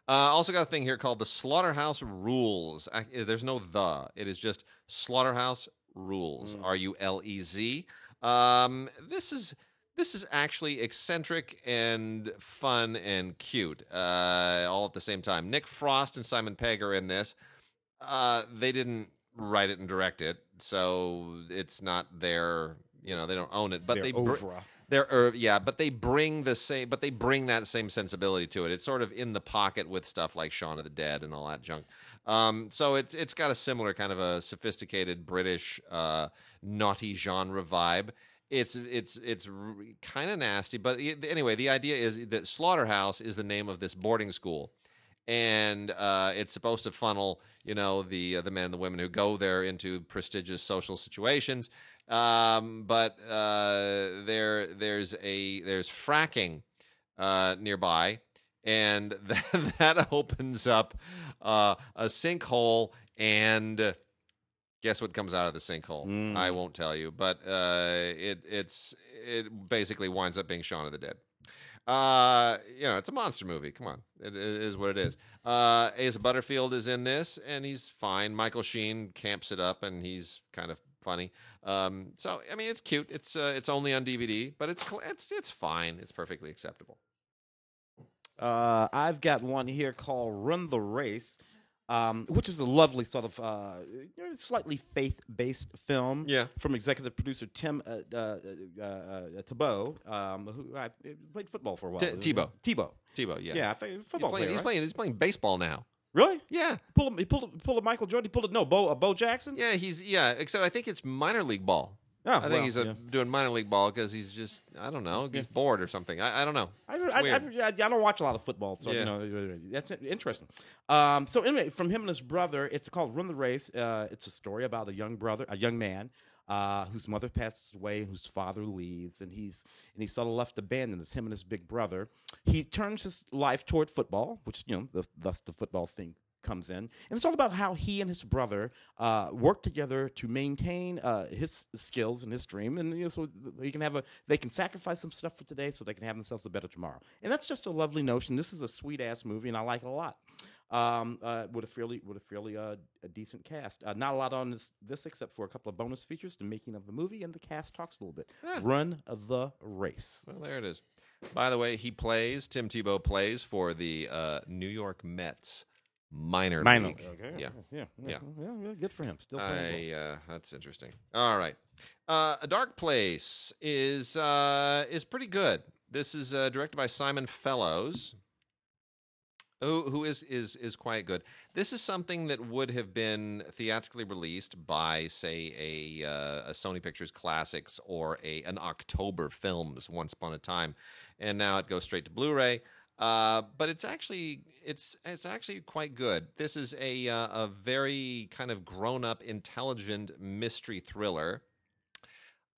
Uh, also got a thing here called the Slaughterhouse Rulez. Ac- There's no the. It is just Slaughterhouse Rulez. R U L E Z. Um, this is this is actually eccentric and fun and cute, uh, all at the same time. Nick Frost and Simon Pegg are in this. Uh, they didn't write it and direct it, so it's not their. You know, they don't own it, but they br- they're er, yeah, but they bring the same, but they bring that same sensibility to it. It's sort of in the pocket with stuff like Shaun of the Dead and all that junk. Um, so it's it's got a similar kind of a sophisticated British uh, naughty genre vibe. It's it's it's kind of nasty, but anyway, the idea is that Slaughterhouse is the name of this boarding school, and uh, it's supposed to funnel you know the uh, the men and the women who go there into prestigious social situations. Um, but uh, there there's a there's fracking uh, nearby, and that, that opens up uh, a sinkhole and. Guess what comes out of the sinkhole? Mm. I won't tell you, but uh, it it's it basically winds up being Shaun of the Dead. Uh, you know, it's a monster movie. Come on, it, it is what it is. Uh, Asa Butterfield is in this, and he's fine. Michael Sheen camps it up, and he's kind of funny. Um, so I mean, it's cute. It's uh, it's only on DVD, but it's it's it's fine. It's perfectly acceptable. Uh, I've got one here called Run the Race, um, which is a lovely sort of uh, you know, slightly faith based film Yeah. from executive producer Tim uh, uh, uh, uh, Tebow, um, who I, played football for a while. T- Tebow. Tebow. Tebow, yeah, Yeah, I think He's football playing, player. he's right? playing. He's playing baseball now. Really? Yeah, Pull him, he pulled a- pulled a Michael Jordan. He pulled it. No, Bo uh, Bo Jackson. yeah. He's yeah. Except I think it's minor league ball. Oh, I think well, he's uh yeah. doing minor league ball because he's just I don't know. He's bored or something. I, I don't know. I, I, I, weird. I, I don't watch a lot of football, so Yeah. you know that's interesting. Um, so anyway, from him and his brother, it's called Run the Race. Uh, it's a story about a young brother, a young man. Uh, whose mother passes away, and whose father leaves, and he's and he's sort of left abandoned. It's him and his big brother. He turns his life toward football, which you know, thus, thus the football thing comes in, and it's all about how he and his brother uh, work together to maintain uh, his skills and his dream, and you know, so he can have a they can sacrifice some stuff for today, so they can have themselves a better tomorrow. And that's just a lovely notion. This is a sweet ass movie, and I like it a lot. Um, uh, with a fairly with a fairly uh, a decent cast. Uh, not a lot on this this except for a couple of bonus features, the making of the movie, and the cast talks a little bit. Yeah. Run the race. Well, there it is. By the way, he plays Tim Tebow plays for the uh, New York Mets minor Minor. league. Okay. Yeah. Yeah. Yeah. Yeah. yeah, Good for him. Still playing. I uh, that's interesting. All right, uh, a dark place is uh, is pretty good. This is uh, directed by Simon Fellows, who who is is is quite good. This is something that would have been theatrically released by, say, a uh, a Sony Pictures Classics or a an October Films once upon a time, and now it goes straight to Blu-ray. Uh, but it's actually it's it's actually quite good. This is a uh, a very kind of grown up, intelligent mystery thriller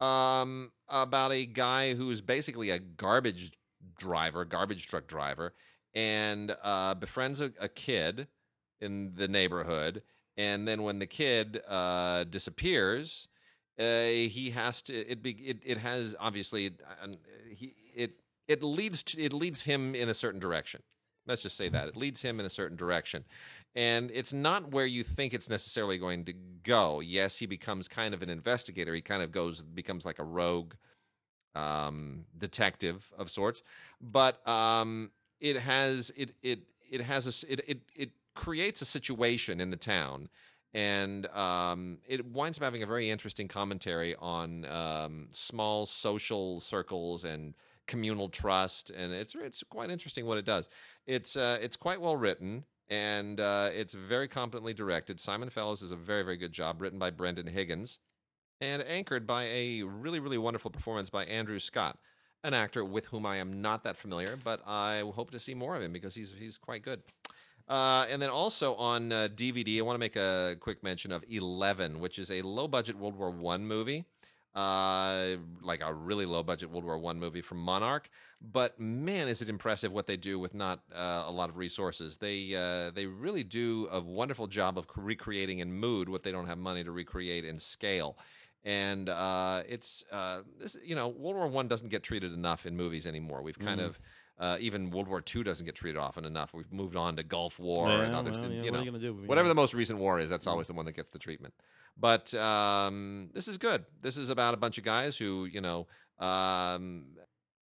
um, about a guy who's basically a garbage driver, garbage truck driver, and uh, befriends a, a kid in the neighborhood. And then when the kid uh, disappears, uh, he has to. It, be, it it has obviously it leads to, it leads him in a certain direction. Let's just say that it leads him in a certain direction, and it's not where you think it's necessarily going to go. Yes, he becomes kind of an investigator. He kind of goes becomes like a rogue um, detective of sorts, but um, it has it it it has a it it, it creates a situation in the town and um, it winds up having a very interesting commentary on um, small social circles and communal trust, and it's it's quite interesting what it does. It's uh, it's quite well written and uh, it's very competently directed. Simon Fellows is a very very good job, written by Brendan Higgins, and anchored by a really really wonderful performance by Andrew Scott, an actor with whom I am not that familiar, but I hope to see more of him because he's he's quite good. Uh, and then also on uh, DVD, I want to make a quick mention of Eleven, which is a low budget World War One movie uh, like a really low budget World War One movie from Monarch. But man, is it impressive what they do with not uh, a lot of resources. They uh, they really do a wonderful job of recreating in mood what they don't have money to recreate in scale. And uh, it's uh, this, you know, World War One doesn't get treated enough in movies anymore. We've kind Mm. of uh, even World War II doesn't get treated often enough. We've moved on to Gulf War Yeah, and others. well, yeah, you what know, are you do? whatever the most recent war is, that's always the one that gets the treatment. But um, this is good. This is about a bunch of guys who, you know, um,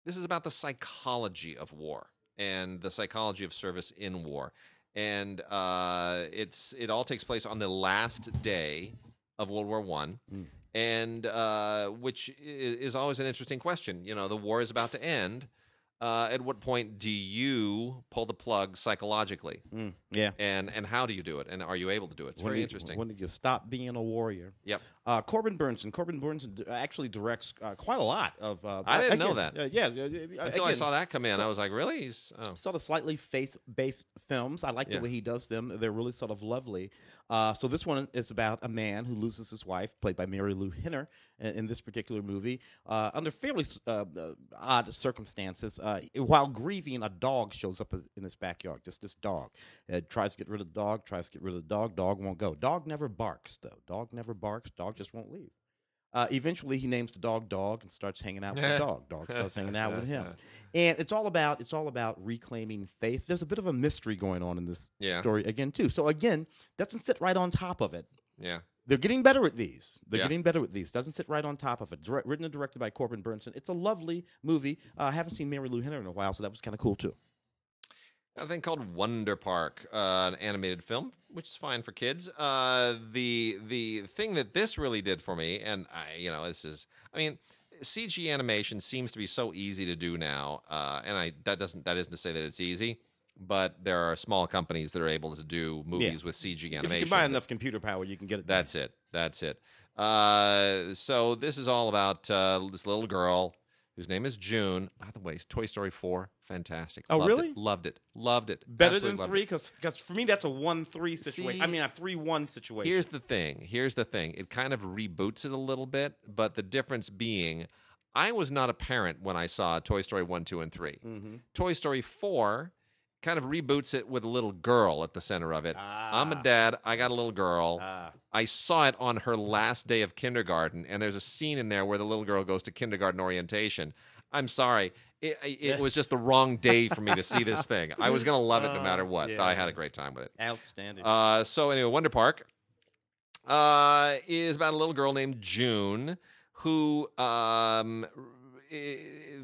this is about the psychology of war and the psychology of service in war. And uh, it's it all takes place on the last day of World War One, Mm. and uh, which i- is always an interesting question. You know, the war is about to end. Uh, at what point do you pull the plug psychologically, Mm, yeah. and and how do you do it, and are you able to do it? It's When very did- interesting. When did you stop being a warrior? Yep. Uh, Corbin Bernsen. Corbin Bernsen actually directs uh, quite a lot of. Uh, I didn't know that. Uh, yes. uh, Until I saw that come in, so- I was like, really? He's, oh. sort of slightly faith-based films. I like Yeah. the way he does them. They're really sort of lovely. Uh, so this one is about a man who loses his wife, played by Marilu Henner, in, in this particular movie, uh, under fairly uh, uh, odd circumstances. Uh, while grieving, a dog shows up in his backyard. Just this dog. Uh, tries to get rid of the dog. Tries to get rid of the dog. Dog won't go. Dog never barks though. Dog never barks. Dog just won't leave. Uh, eventually, he names the dog Dog and starts hanging out with the dog. Dog starts hanging out with him and it's all about it's all about reclaiming faith. There's a bit of a mystery going on in this Yeah. story again too. So again, doesn't sit right on top of it. Yeah. They're getting better at these. They're Yeah. getting better at these. Doesn't sit right on top of it. Direct, written and directed by Corbin Bernsen. It's a lovely movie. Uh, I haven't seen Marilu Henner in a while, so that was kind of cool too. A thing called Wonder Park, uh, an animated film, which is fine for kids. Uh, the the thing that this really did for me, and I, you know, this is, I mean, CG animation seems to be so easy to do now, uh, and I that doesn't that isn't to say that it's easy, but there are small companies that are able to do movies with CG animation. If you buy enough computer power, you can get it. done. That's it. That's it. Uh, so this is all about uh, this little girl whose name is June. By the way, Toy Story Four, fantastic. Oh, Loved really? It. Loved it. Loved it. better Absolutely than three because for me that's a one-three situation. I mean a three-one situation. Here's the thing. Here's the thing. It kind of reboots it a little bit, but the difference being, I was not a parent when I saw Toy Story One, Two, and 3 mm-hmm. Toy Story Four kind of reboots it with a little girl at the center of it. I'm a dad. I got a little girl. Ah. I saw it on her last day of kindergarten, and there's a scene in there where the little girl goes to kindergarten orientation. I'm sorry. It, it was just the wrong day for me to see this thing. I was going to love it no Oh, matter what, yeah. I had a great time with it. outstanding. Uh, so, anyway, Wonder Park uh, is about a little girl named June who, um,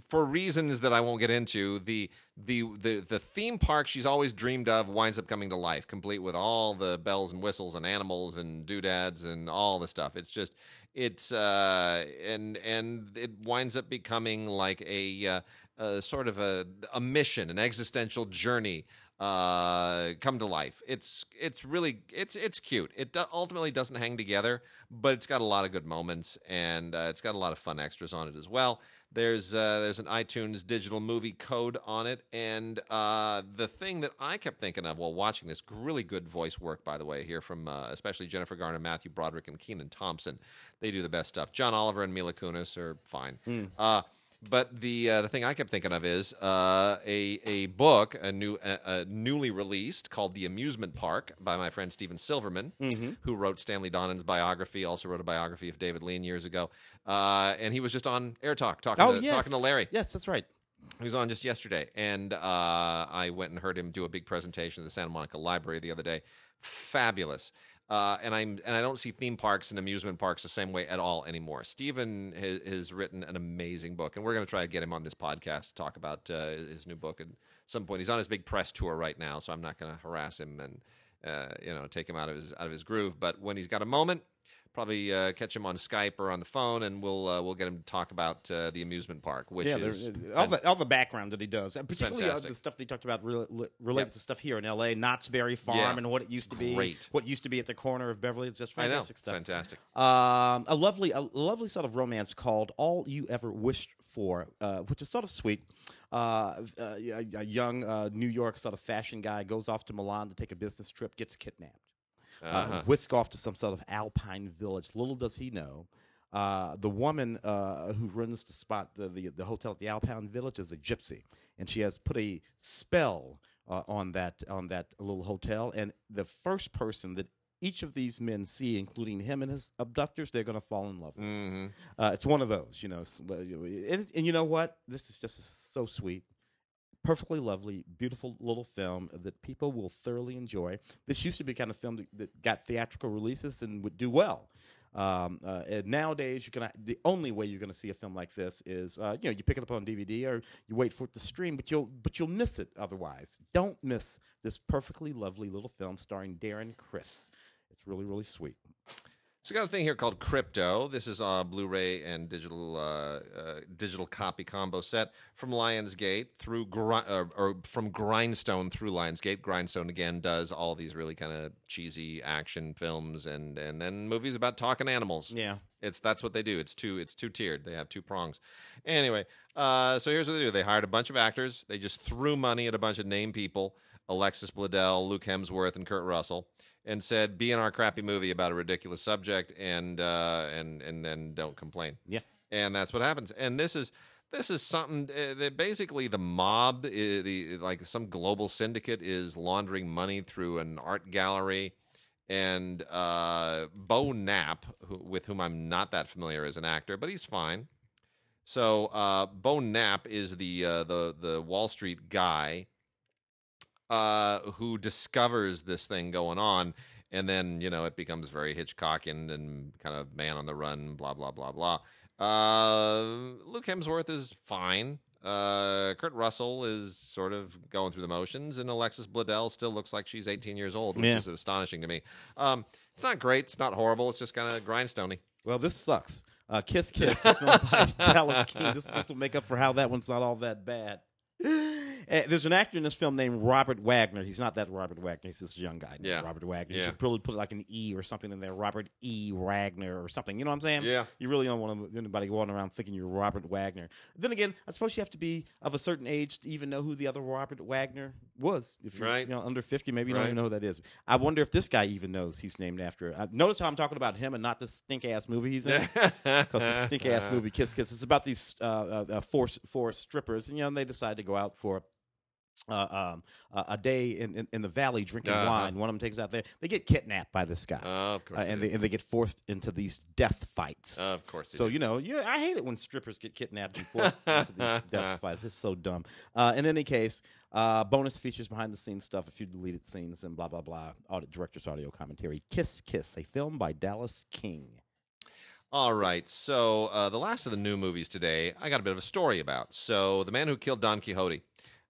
for reasons that I won't get into, the, the the the theme park she's always dreamed of winds up coming to life, complete with all the bells and whistles and animals and doodads and all the stuff. It's just it's uh, and and it winds up becoming like a uh, uh, sort of a a mission, an existential journey uh, come to life. It's it's really it's it's cute. It do- ultimately doesn't hang together, but it's got a lot of good moments and uh, it's got a lot of fun extras on it as well. There's uh, there's an iTunes digital movie code on it, and uh, the thing that I kept thinking of while watching this really good voice work, by the way, here from uh, especially Jennifer Garner, Matthew Broderick, and Kenan Thompson. They do the best stuff. John Oliver and Mila Kunis are fine. Uh, but the uh, the thing I kept thinking of is uh, a a book, a new a, a newly released called The Amusement Park by my friend Stephen Silverman, who wrote Stanley Donen's biography, also wrote a biography of David Lean years ago, uh, and he was just on Air Talk talking Oh to, yes, talking to Larry. Yes, that's right. He was on just yesterday, and uh, I went and heard him do a big presentation at the Santa Monica Library the other day. Fabulous. Uh, and I'm and I don't see theme parks and amusement parks the same way at all anymore. Stephen has, has written an amazing book, and we're going to try to get him on this podcast to talk about uh, his new book at some point. He's on his big press tour right now, so I'm not going to harass him and uh, you know take him out of his out of his groove. But when he's got a moment, probably uh, catch him on Skype or on the phone, and we'll uh, we'll get him to talk about uh, the amusement park, which yeah, is uh, all the all the background that he does, and particularly uh, the stuff that he talked about li- related Yep. to stuff here in L.A., Knott's Berry Farm, Yeah, and what it used to be, great. what used to be at the corner of Beverly. It's just fantastic it's stuff. fantastic. Um, a lovely, a lovely sort of romance called "All You Ever Wished For," uh, which is sort of sweet. Uh, uh, a, a young uh, New York sort of fashion guy goes off to Milan to take a business trip, gets kidnapped, Uh-huh. uh, whisked off to some sort of alpine village. Little does he know. Uh, the woman uh, who runs the spot, the, the the hotel at the Alpine Village, is a gypsy, and she has put a spell uh, on that on that little hotel. And the first person that each of these men see, including him and his abductors, they're going to fall in love. with. hmm Uh, it's one of those, you know. uh, And, and you know what? This is just so sweet. Perfectly lovely, beautiful little film that people will thoroughly enjoy. This used to be kind of film that, that got theatrical releases and would do well. Um, uh, nowadays, you can the only way you're to see a film like this is uh, you know you pick it up on DVD or you wait for it to stream, but you'll but you'll miss it otherwise. Don't miss this perfectly lovely little film starring Darren Criss. It's really really sweet. So we got a thing here called Crypto. This is a Blu-ray and digital uh, uh, digital copy combo set from Lionsgate through uh, or from Grindstone through Lionsgate. Grindstone again does all these really kind of cheesy action films and and then movies about talking animals. Yeah. It's that's what they do. It's two it's two tiered. They have two prongs. Anyway, uh, so here's what they do. They hired a bunch of actors. They just threw money at a bunch of name people, Alexis Bledel, Luke Hemsworth, and Kurt Russell, and said, "Be in our crappy movie about a ridiculous subject, and uh, and and then don't complain." Yeah. And that's what happens. And this is this is something uh, that basically the mob, uh, the like some global syndicate, is laundering money through an art gallery. And uh, Beau Knapp, who, with whom I'm not that familiar as an actor, but he's fine. So uh, Beau Knapp is the uh, the the Wall Street guy uh, who discovers this thing going on, and then you know it becomes very Hitchcockian and kind of man on the run, blah blah blah blah. Uh, Luke Hemsworth is fine. Uh, Kurt Russell is sort of going through the motions, and Alexis Bledel still looks like she's 18 years old, which Yeah. is astonishing to me. Um, it's not great. It's not horrible. It's just kind of grindstony. Well, this sucks. Uh, Kiss Kiss by Dallas King. This, this will make up for how that one's not all that bad. Uh, there's an actor in this film named Robert Wagner. He's not that Robert Wagner. He's this young guy Yeah. Robert Wagner. You should probably put like an E or something in there. Robert E. Wagner or something. You know what I'm saying? Yeah. You really don't want anybody going around thinking you're Robert Wagner. Then again, I suppose you have to be of a certain age to even know who the other Robert Wagner was. If you're Right. you know, under 50, maybe you Right. don't even know who that is. I wonder if this guy even knows he's named after. Uh, notice how I'm talking about him and not the stink ass movie he's in because the stink ass movie Kiss Kiss. It's about these uh, uh, uh, four four strippers, and you know and they decide to go out for. Uh, um, uh, a day in, in, in the valley drinking Uh-huh. wine. One of them takes out there. They get kidnapped by this guy, Oh, of course, uh, they and they and they get forced into these death fights. of course. So do. you know, you, I hate it when strippers get kidnapped and forced into these death fights. It's so dumb. Uh, in any case, uh, bonus features, behind the scenes stuff, a few deleted scenes, and blah blah blah. Audit director's audio commentary. Kiss Kiss, a film by Dallas King. All right. So uh, the last of the new movies today, I got a bit of a story about. So the man who killed Don Quixote,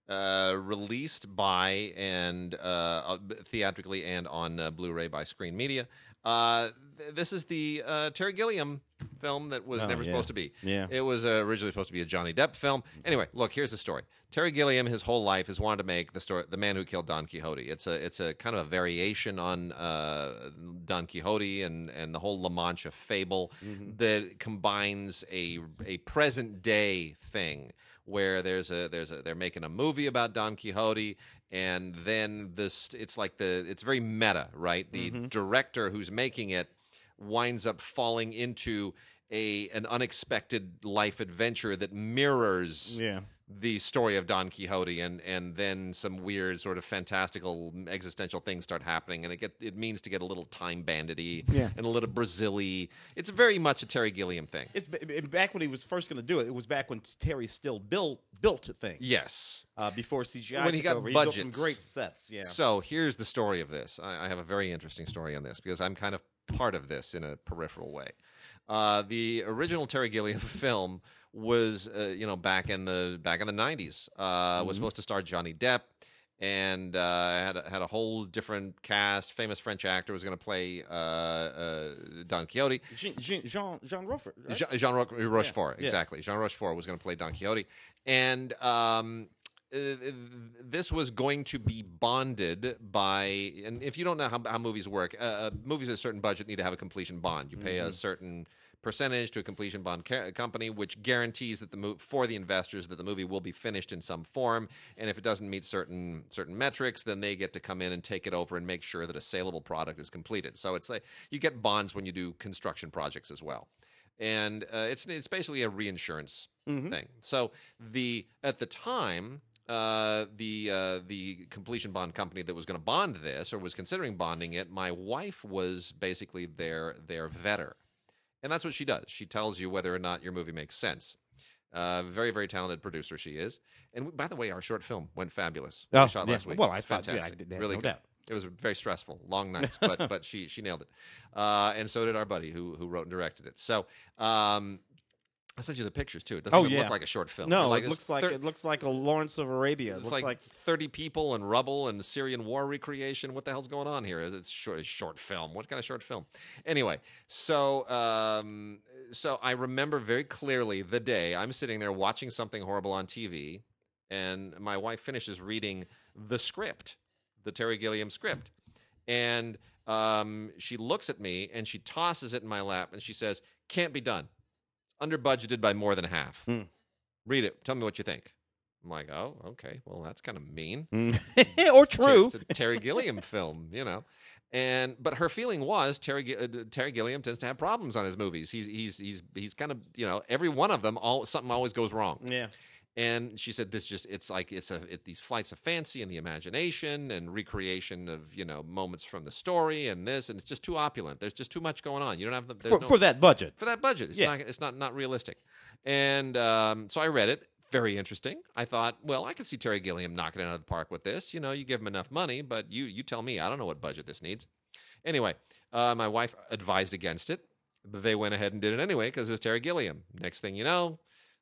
uh, released by and uh, uh, theatrically and on uh, Blu-ray by Screen Media. Uh, th- this is the Terry Gilliam film that was Oh, never yeah. supposed to be. Yeah. It was uh, originally supposed to be a Johnny Depp film. Anyway, look, here's the story. Terry Gilliam, his whole life, has wanted to make the story, The Man Who Killed Don Quixote. It's a, it's a kind of a variation on uh, Don Quixote and, and the whole La Mancha fable that combines a, a present day thing where there's a there's a they're making a movie about Don Quixote and then this it's like the it's very meta, right? The director who's making it winds up falling into a an unexpected life adventure that mirrors Yeah. the story of Don Quixote and and then some weird sort of fantastical existential things start happening and it get it means to get a little time bandity Yeah. and a little Brazil-y. It's very much a Terry Gilliam thing. It's back when he was first going to do it. It was back when Terry still built built things. Yes. Uh, before CGI When he got over. He built great sets. Yeah. So here's the story of this. I, I have a very interesting story on this because I'm kind of part of this in a peripheral way. Uh, the original Terry Gilliam film was, uh, you know, back in the back in the '90s. Uh, Was supposed to star Johnny Depp, and uh, had a, had a whole different cast. Famous French actor was going to play uh, uh, Don Quixote. Jean Jean Jean, Rochefort. Right? Jean, Jean Ro- Rochefort, yeah. exactly. Jean Rochefort was going to play Don Quixote, and um, this was going to be bonded by. And if you don't know how, how movies work, uh, uh, movies at a certain budget need to have a completion bond. You pay a certain percentage to a completion bond ca- company, which guarantees that the mo- for the investors that the movie will be finished in some form. And if it doesn't meet certain certain metrics, then they get to come in and take it over and make sure that a saleable product is completed. So it's like you get bonds when you do construction projects as well and uh, it's it's basically a reinsurance thing. So the at the time. Uh, the uh, the completion bond company that was going to bond this or was considering bonding it, my wife was basically their their vetter, and that's what she does. She tells you whether or not your movie makes sense. Uh, very very talented producer she is. And by the way, our short film went fabulous. We Oh, shot yeah. last week. Well, I thought- yeah, I did that, really no good. doubt. It was very stressful, long nights, but but she she nailed it, uh, and so did our buddy who who wrote and directed it. So um, I sent you the pictures too. It doesn't Oh, even yeah. look like a short film. No, like it looks like thir- it looks like a Lawrence of Arabia. It it's looks like, like, thirty people and rubble and Syrian war recreation. What the hell's going on here? It's short, short film. What kind of short film? Anyway, so um, so I remember very clearly the day I'm sitting there watching something horrible on TV, and my wife finishes reading the script, the Terry Gilliam script, and um, she looks at me and she tosses it in my lap and she says, "Can't be done. Under budgeted by more than half. Hmm. Read it. Tell me what you think." I'm like, "Oh, okay. Well, that's kind of mean." or It's a Ter- true. It's a Terry Gilliam film, you know. And but her feeling was Terry uh, Terry Gilliam tends to have problems on his movies. He's he's he's he's kind of you know every one of them all something always goes wrong. Yeah. And she said this just it's like it's a it, these flights of fancy and the imagination and recreation of you know moments from the story and this and it's just too opulent. There's just too much going on. You don't have the there's For, no- for that budget. for that budget. It's Yeah. not it's not not realistic. And um, so I read it. Very interesting. I thought, well, I could see Terry Gilliam knocking it out of the park with this. You know, you give him enough money, but you you tell me. I don't know what budget this needs. Anyway, uh, my wife advised against it. They went ahead and did it anyway because it was Terry Gilliam. Next thing you know,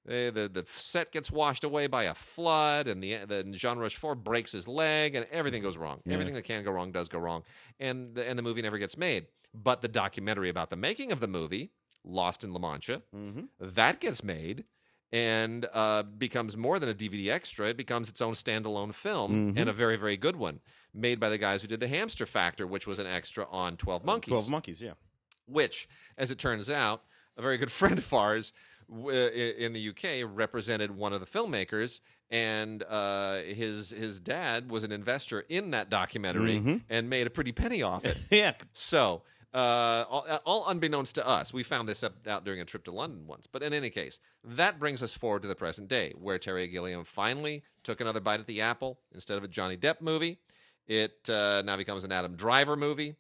the, the the set gets washed away by a flood, and the the Jean Rochefort breaks his leg, and everything goes wrong. Yeah. Everything that can go wrong does go wrong, and the, and the movie never gets made. But the documentary about the making of the movie, Lost in La Mancha, Mm-hmm. that gets made and uh, becomes more than a DVD extra. It becomes its own standalone film Mhm. and a very, very good one, made by the guys who did The Hamster Factor, which was an extra on 12 Monkeys. Twelve monkeys. Yeah. which, as it turns out, a very good friend of ours in the UK represented one of the filmmakers. And uh, his his dad was an investor in that documentary Mhm. and made a pretty penny off it. yeah. So, uh, all, all unbeknownst to us, we found this up, out during a trip to London once. But in any case, that brings us forward to the present day, where Terry Gilliam finally took another bite at the apple. Instead of a Johnny Depp movie, it uh, now becomes an Adam Driver movie.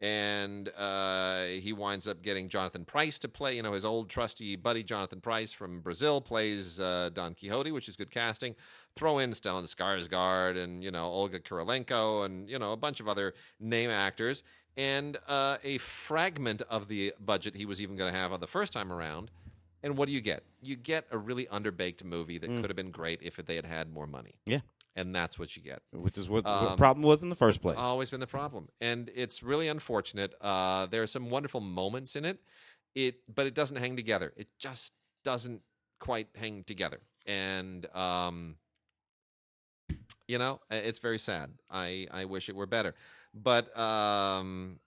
And uh, he winds up getting Jonathan Pryce to play. You know, his old trusty buddy Jonathan Pryce from Brazil plays uh, Don Quixote, which is good casting. Throw in Stellan Skarsgård and you know Olga Kurylenko and you know a bunch of other name actors and uh, a fragment of the budget he was even going to have on the first time around. And what do you get? You get a really underbaked movie that could have been great if they had had more money. Yeah. And that's what you get. Which is what, Um, the problem was in the first place. Always been the problem, and it's really unfortunate. Uh, there are some wonderful moments in it, it but it doesn't hang together. It just doesn't quite hang together, and um, you know, it's very sad. I I wish it were better, but um,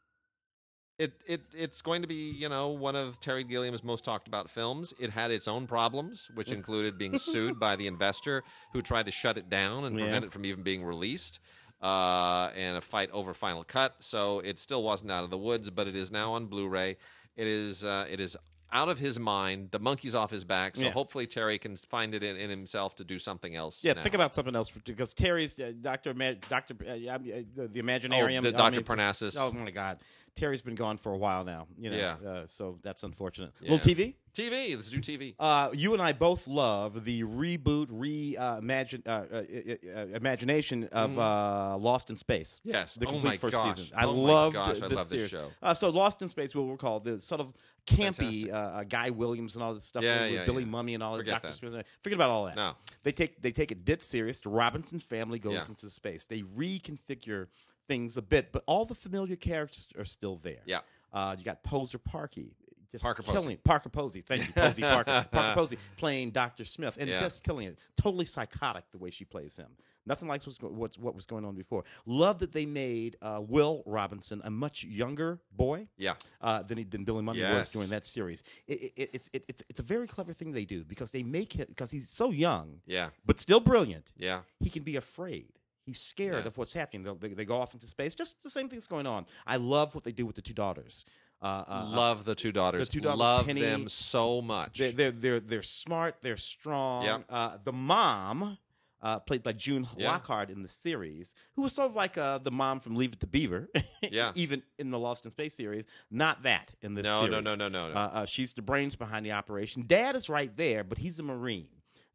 it it it's going to be you know one of Terry Gilliam's most talked about films. It had its own problems, which included being sued by the investor who tried to shut it down and Yeah. prevent it from even being released. Uh, and a fight over final cut, so it still wasn't out of the woods, but it is now on Blu-ray. It is uh, it is out of his mind. The monkey's off his back, so Yeah. hopefully Terry can find it in, in himself to do something else. Yeah, now. think about something else for, because Terry's uh, Doctor Ma- Doctor uh, yeah, uh, the, the Imaginarium. the I Dr. it's- Parnassus. Oh my God, Terry's been gone for a while now. You know, Yeah. uh, so that's unfortunate. Yeah. Little TV. TV. Let's do TV. Uh, you and I both love the reboot, re uh, uh, uh, uh, imagination of uh, Lost in Space. Yes. The Oh complete my first gosh. season. I Oh my loved gosh, I love this show. Uh, so Lost in Space, we'll recall the sort of campy Guy Williams and all this stuff Yeah, with yeah, Billy yeah. Mummy and all. Forget Dr. that. Smith. Forget about all that. No. They take they take it dead serious. The Robinson family goes Yeah. into space. They reconfigure things a bit, but all the familiar characters are still there. Yeah. Uh, you got Poser Parky. Just Parker killing Posey. Parker Posey. Thank you, Posey Parker. Parker Posey playing Dr. Smith and Yeah. just killing it. Totally psychotic the way she plays him. Nothing like what's, what's, what was going on before. Love that they made uh, Will Robinson a much younger boy Yeah. uh, than he, than Billy Mumy was during that series. It, it, it's it, it's it's a very clever thing they do because they make him because he's so young Yeah. but still brilliant. Yeah. He can be afraid. He's scared Yeah. of what's happening. They'll, they they go off into space. Just the same thing's going on. I love what they do with the two daughters. Uh, uh, uh, Love the two daughters. the two daughters, Love Penny- them so much. they're, they're they're they're smart. They're strong. Yep. Uh, the mom, uh, played by June Yeah. Lockhart in the series, who was sort of like uh, the mom from Leave It to Beaver. Yeah. even in the Lost in Space series, not that in this. no, no, series. no, no, no, no. Uh, uh, she's the brains behind the operation. Dad is right there, but he's a Marine.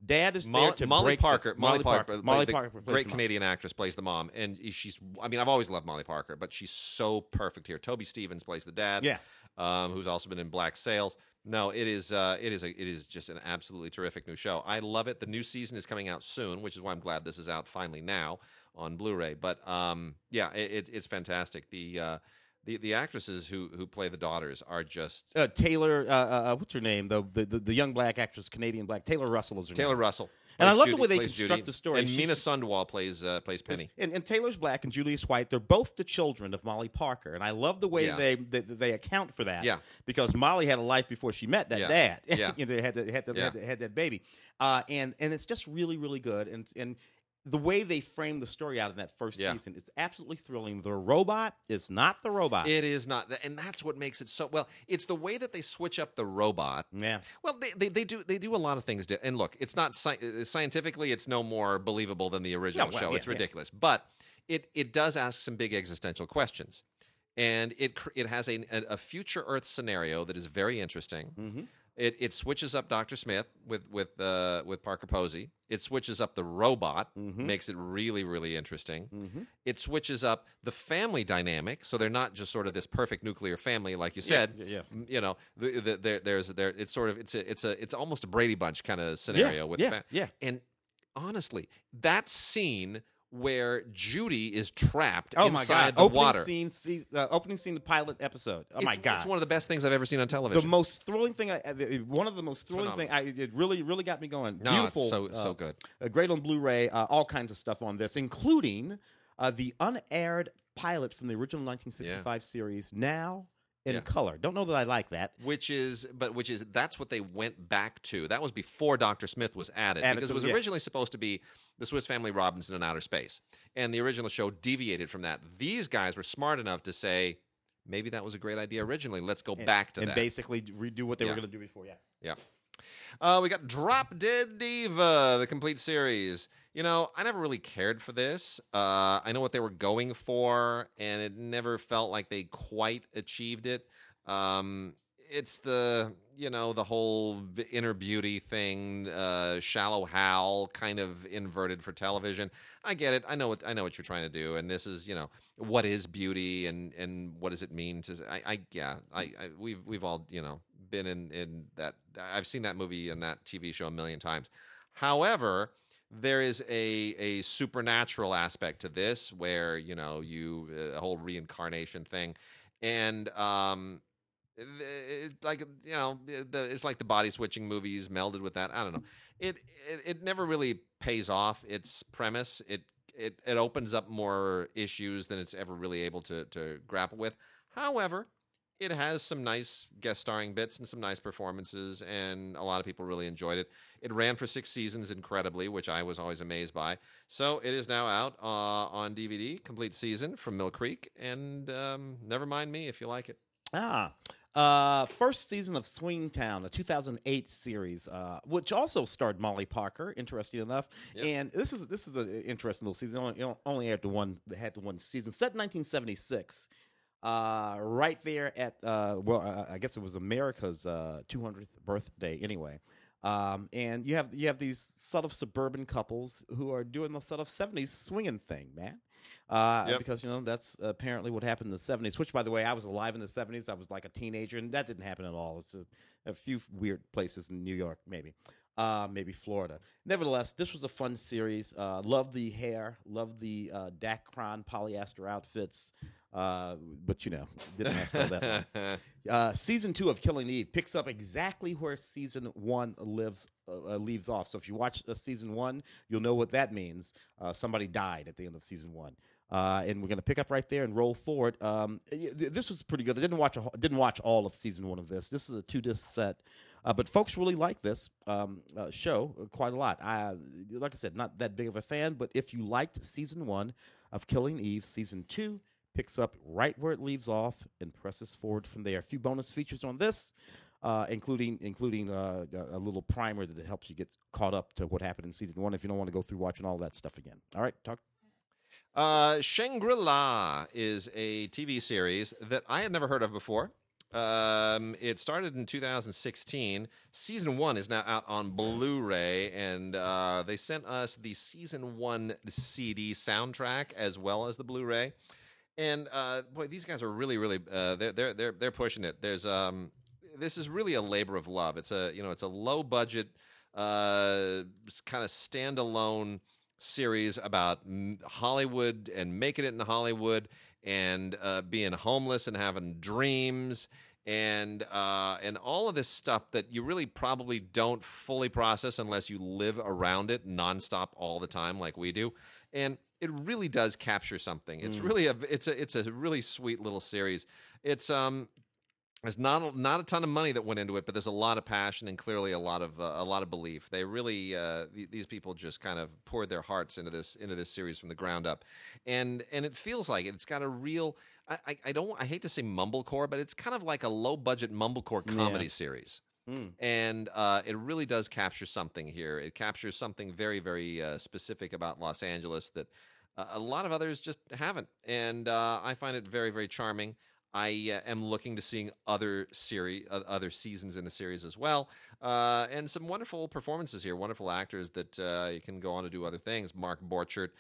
Dad is there Molly, to Molly break the- Parker. Molly, Parker. Molly the Parker. Great the mom. Canadian actress plays the mom, and she's. I mean, I've always loved Molly Parker, but she's so perfect here. Toby Stephens plays the dad. Yeah. Um, who's also been in Black Sails. No, it is. Uh, it is. A, it is just an absolutely terrific new show. I love it. The new season is coming out soon, which is why I'm glad this is out finally now on Blu-ray. But um, yeah, it, it's fantastic. The uh, the the actresses who who play the daughters are just Uh, Taylor, uh, uh, what's her name? The, the the the young black actress, Canadian black. Taylor Russell is her name. Taylor name. Russell. And I love the way they construct Judy, the story. And She's- Mina Sundwall plays uh, plays Penny. And, and Taylor's black and Julius White. They're both the children of Molly Parker, and I love the way Yeah. they, they they account for that. Yeah. because Molly had a life before she met that Yeah. dad. Yeah. you know, had to, had, to, Yeah. had, to- had that baby, uh, and and it's just really really good. And and the way they frame the story out in that first Yeah. season, it's absolutely thrilling. The robot is not the robot. It is not, and that's what makes it so well. It's the way that they switch up the robot. yeah. Well, they, they, they do they do a lot of things. di- And look, it's not sci- uh, scientifically, it's no more believable than the original well, show. yeah, it's yeah. ridiculous, but it it does ask some big existential questions, and it it has a a, future Earth scenario that is very interesting. Mhm. It it switches up Doctor Smith with with uh, with Parker Posey. It switches up the robot, Mhm. makes it really really interesting Mhm. it switches up the family dynamic so they're not just sort of this perfect nuclear family like you said yeah, yeah. M- you know the, the, there, there's there it's sort of it's a it's a it's almost a brady bunch kind of scenario with yeah, the fa- yeah. and honestly that scene where judy is trapped Oh inside my god! the opening water scene, se- uh, opening scene, the pilot episode. Oh my it's, god! it's one of the best things i've ever seen on television. the most thrilling thing, I, uh, one of the most thrilling thing. I, it really, really got me going. no Beautiful, it's so uh, so good uh, great on Blu-ray. Uh, all kinds of stuff on this, including uh, the unaired pilot from the original 1965 series, now in Yeah. color. Don't know that I like that. which is but which is that's what they went back to that was before dr smith was added, Added because to- it was yeah. originally supposed to be the swiss family robinson in outer space and the original show deviated from that these guys were smart enough to say maybe that was a great idea originally let's go back to and that basically redo what they Yeah. were going to do before. Yeah. yeah uh, we got Drop Dead Diva, the complete series. You know, I never really cared for this. Uh, I know what they were going for, and it never felt like they quite achieved it. Um, it's the you know the whole inner beauty thing, uh, shallow Hal kind of inverted for television. I get it. I know what I know what you're trying to do, and this is you know what is beauty and and what does it mean to I, I yeah I, I we've we've all you know been in in that I've seen that movie and that TV show a million times. However, there is a a supernatural aspect to this where you know you uh, a whole reincarnation thing, and um, it, like you know, the, it's like the body switching movies melded with that. I don't know. It, it it never really pays off. Its premise it it it opens up more issues than it's ever really able to to grapple with. However, it has some nice guest starring bits and some nice performances, and a lot of people really enjoyed it. It ran for six seasons incredibly, which I was always amazed by. So it is now out uh, on DVD, complete season from Mill Creek, and um, never mind me if you like it. Ah, uh, first season of Swingtown, a 2008 series, uh, which also starred Molly Parker. Interesting enough, Yep. and this is this is an interesting little season. Only, only had the one had the one season set in 1976. Uh, right there at uh, well, uh, I guess it was America's uh, 200th birthday. Anyway, um, and you have you have these sort of suburban couples who are doing the sort of 70s swinging thing, man. Uh, Yep. Because you know that's apparently what happened in the '70s. Which, by the way, I was alive in the '70s. I was like a teenager, and that didn't happen at all. It's a, a few weird places in New York, maybe, uh, maybe Florida. Nevertheless, this was a fun series. Uh, loved the hair, loved the uh, Dacron polyester outfits. Uh, but you know, didn't last all that long. Uh, season two of Killing Eve picks up exactly where season one lives uh, leaves off. So if you watch uh, season one, you'll know what that means. Uh, somebody died at the end of season one, uh, and we're going to pick up right there and roll forward. Um, th- this was pretty good. I didn't watch a, didn't watch all of season one of this. This is a two disc set, uh, but folks really like this um, uh, show quite a lot. I like I said, not that big of a fan, but if you liked season one of Killing Eve, season two picks up right where it leaves off and presses forward from there. A few bonus features on this, uh, including including uh, a little primer that helps you get caught up to what happened in season one if you don't want to go through watching all that stuff again. All right, talk. Uh, Shangri La is a TV series that I had never heard of before. Um, it started in 2016. Season one is now out on Blu-ray, and uh, they sent us the season one CD soundtrack as well as the Blu-ray. And uh, boy, these guys are really, really uh, they're they're they're they're pushing it. There's um, this is really a labor of love. It's a you know it's a low budget, uh, kind of standalone series about Hollywood and making it in Hollywood and uh, being homeless and having dreams and uh, and all of this stuff that you really probably don't fully process unless you live around it nonstop all the time like we do. And it really does capture something. It's really a it's a it's a really sweet little series. It's um there's not a, not a ton of money that went into it, but there's a lot of passion and clearly a lot of uh, a lot of belief. They really uh, th- these people just kind of poured their hearts into this into this series from the ground up, and and it feels like it. It's got a real. I, I, don't. I hate to say mumblecore, but it's kind of like a low budget mumblecore comedy series Mm. and uh, it really does capture something here. It captures something very, very uh, specific about Los Angeles that uh, a lot of others just haven't, and uh, I find it very, very charming. I uh, am looking to seeing other series, other seasons in the series as well, uh, and some wonderful performances here. Wonderful actors that uh, can go on to do other things. Mark Borchert,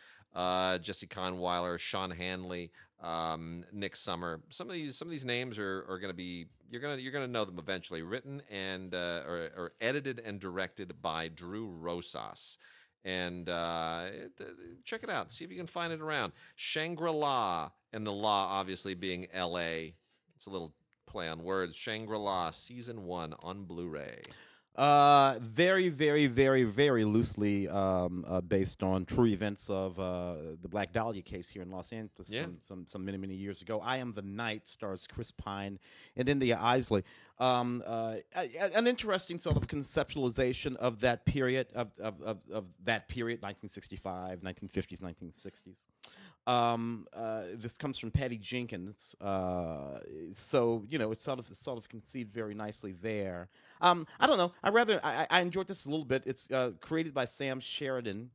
Jesse Conweiler, Sean Hanley, um, Nick Summer. Some of these some of these names are, are going to be you're gonna you're gonna know them eventually. Written and or, or edited and directed by Drew Rosas. And uh, uh, check it out. See if you can find it around. Shangri La, and the law obviously being L.A. It's a little play on words. Shangri La season one on Blu-ray. Uh, very, very, very, very loosely um, uh, based on true events of uh, the Black Dahlia case here in Los Angeles Yeah. some, some, some many, many years ago. I Am the Night stars Chris Pine and India Eisley. Um, uh, an interesting sort of conceptualization of that period, of, of, of, of that period, 1965, 1950s, 1960s. Um, uh, this comes from Patty Jenkins, uh, so you know it's sort of sort of conceived very nicely there. Um, I don't know. I rather I, I enjoyed this a little bit. It's uh, created by Sam Sheridan,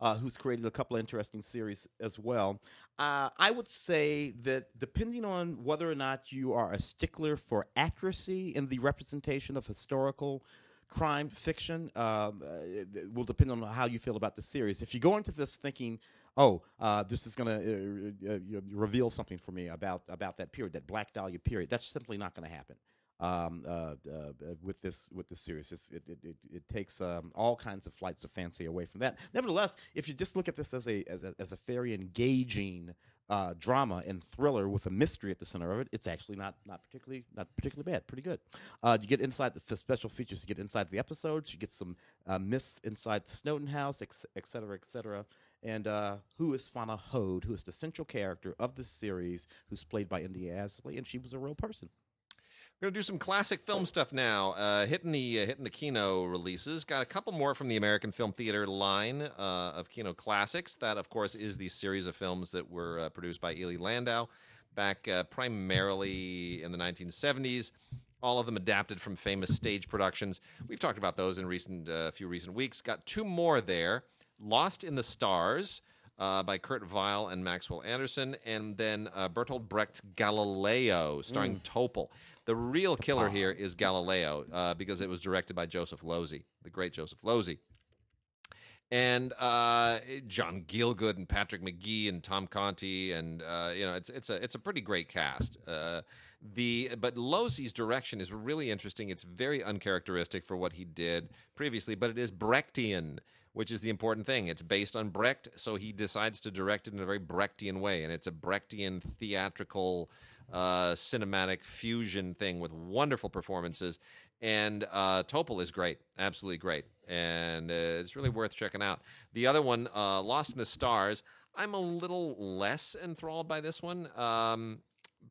uh, who's created a couple of interesting series as well. Uh, I would say that depending on whether or not you are a stickler for accuracy in the representation of historical crime fiction, um, uh, will depend on how you feel about the series. If you go into this thinking, "Oh, uh, this is going to uh, uh, reveal something for me about about that period, that Black Dahlia period," that's simply not going to happen um, uh, uh, uh, with this with this series. It, it, it, it takes um, all kinds of flights of fancy away from that. Nevertheless, if you just look at this as a as a, as a very engaging uh, drama and thriller with a mystery at the center of it, it's actually not not particularly not particularly bad. Pretty good. Uh, you get inside the f- special features. You get inside the episodes. You get some uh, myths inside the Sowden house, ex- et cetera, et cetera. And uh, who is Fauna Hodel, who is the central character of the series, who's played by India Eisley, and she was a real person. We're gonna do some classic film stuff now. Uh, hitting the uh, hitting the Kino releases. Got a couple more from the American Film Theater line uh, of Kino classics. That, of course, is the series of films that were uh, produced by Ely Landau back uh, primarily in the 1970s. All of them adapted from famous stage productions. We've talked about those in recent uh, few recent weeks. Got two more there. Lost in the Stars. Uh, by Kurt Weill and Maxwell Anderson, and then uh, Bertolt Brecht's Galileo, starring Topol. The real killer here is Galileo uh, because it was directed by Joseph Losey, the great Joseph Losey. And uh, John Gielgud and Patrick Magee and Tom Conti and uh, you know it's it's a it's a pretty great cast. Uh, the but Losey's direction is really interesting. It's very uncharacteristic for what he did previously, but it is Brechtian, which is the important thing. It's based on Brecht, so he decides to direct it in a very Brechtian way, and it's a Brechtian theatrical uh, cinematic fusion thing with wonderful performances. And uh, Topol is great, absolutely great, and uh, it's really worth checking out. The other one, uh, Lost in the Stars, I'm a little less enthralled by this one. Um,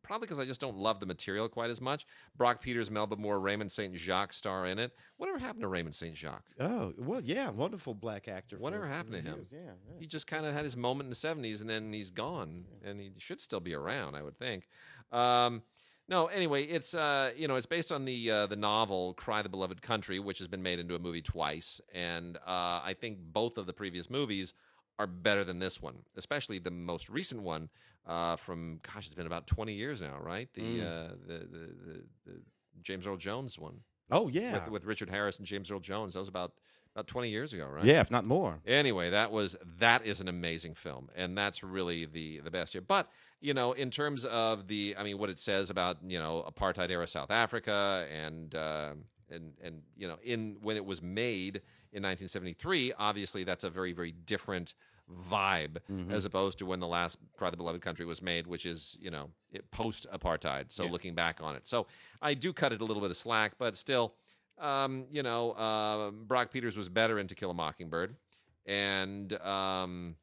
probably because I just don't love the material quite as much. Brock Peters, Melba Moore, Raymond St. Jacques star in it. Whatever happened to Raymond St. Jacques? Oh well, yeah, wonderful black actor. Whatever happened to him? years, Yeah, yeah. He just kind of had his moment in the 70s and then he's gone and he should still be around, I would think. Um, no, anyway, it's uh, you know, it's based on the uh, the novel Cry the Beloved Country, which has been made into a movie twice, and uh, I think both of the previous movies are better than this one, especially the most recent one uh, from gosh, it's been about 20 years now, right? The Mm. uh, the, the, the the James Earl Jones one Oh yeah, with with Richard Harris and James Earl Jones. That was about about 20 years ago, right? yeah, if not more. Anyway, that was that is an amazing film, and that's really the the best Year. But you know, in terms of the, I mean, what it says about you know apartheid era South Africa and uh, and and you know, in when it was made in 1973, obviously that's a very very different vibe as opposed to when the last Cry the Beloved Country was made, which is you know post apartheid. So Yeah. looking back on it, so I do cut it a little bit of slack, but still. Um, you know, uh, Brock Peters was better in To Kill a Mockingbird, and um,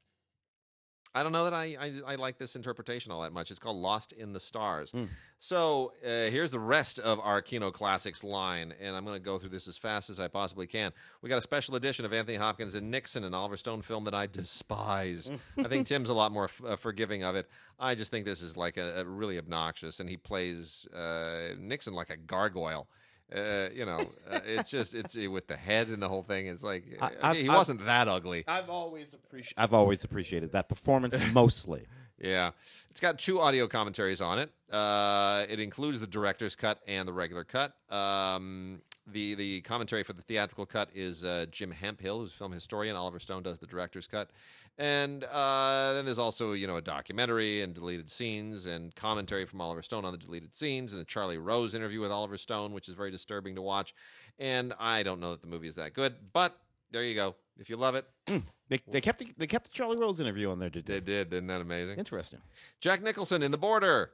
I don't know that I, I I like this interpretation all that much. It's called Lost in the Stars. Mm. So uh, here's the rest of our Kino Classics line, and I'm going to go through this as fast as I possibly can. We got a special edition of Anthony Hopkins and Nixon, an Oliver Stone film that I despise. I think Tim's a lot more f- uh, forgiving of it. I just think this is like a, a really obnoxious, and he plays uh, Nixon like a gargoyle. Uh, you know, uh, it's just it's uh, with the head and the whole thing. It's like I- okay, I've- he I've- wasn't that ugly. I've always appreciated. I've always appreciated that performance mostly. Yeah, it's got two audio commentaries on it. Uh, it includes the director's cut and the regular cut. Um, the the commentary for the theatrical cut is uh, Jim Hemphill, who's a film historian. Oliver Stone does the director's cut, and uh, then there's also you know a documentary and deleted scenes and commentary from Oliver Stone on the deleted scenes and a Charlie Rose interview with Oliver Stone, which is very disturbing to watch. And I don't know that the movie is that good, but there you go. If you love it, They, they kept the, they kept the Charlie Rose interview on there. Did they did. Isn't that amazing? Interesting. Jack Nicholson in The Border.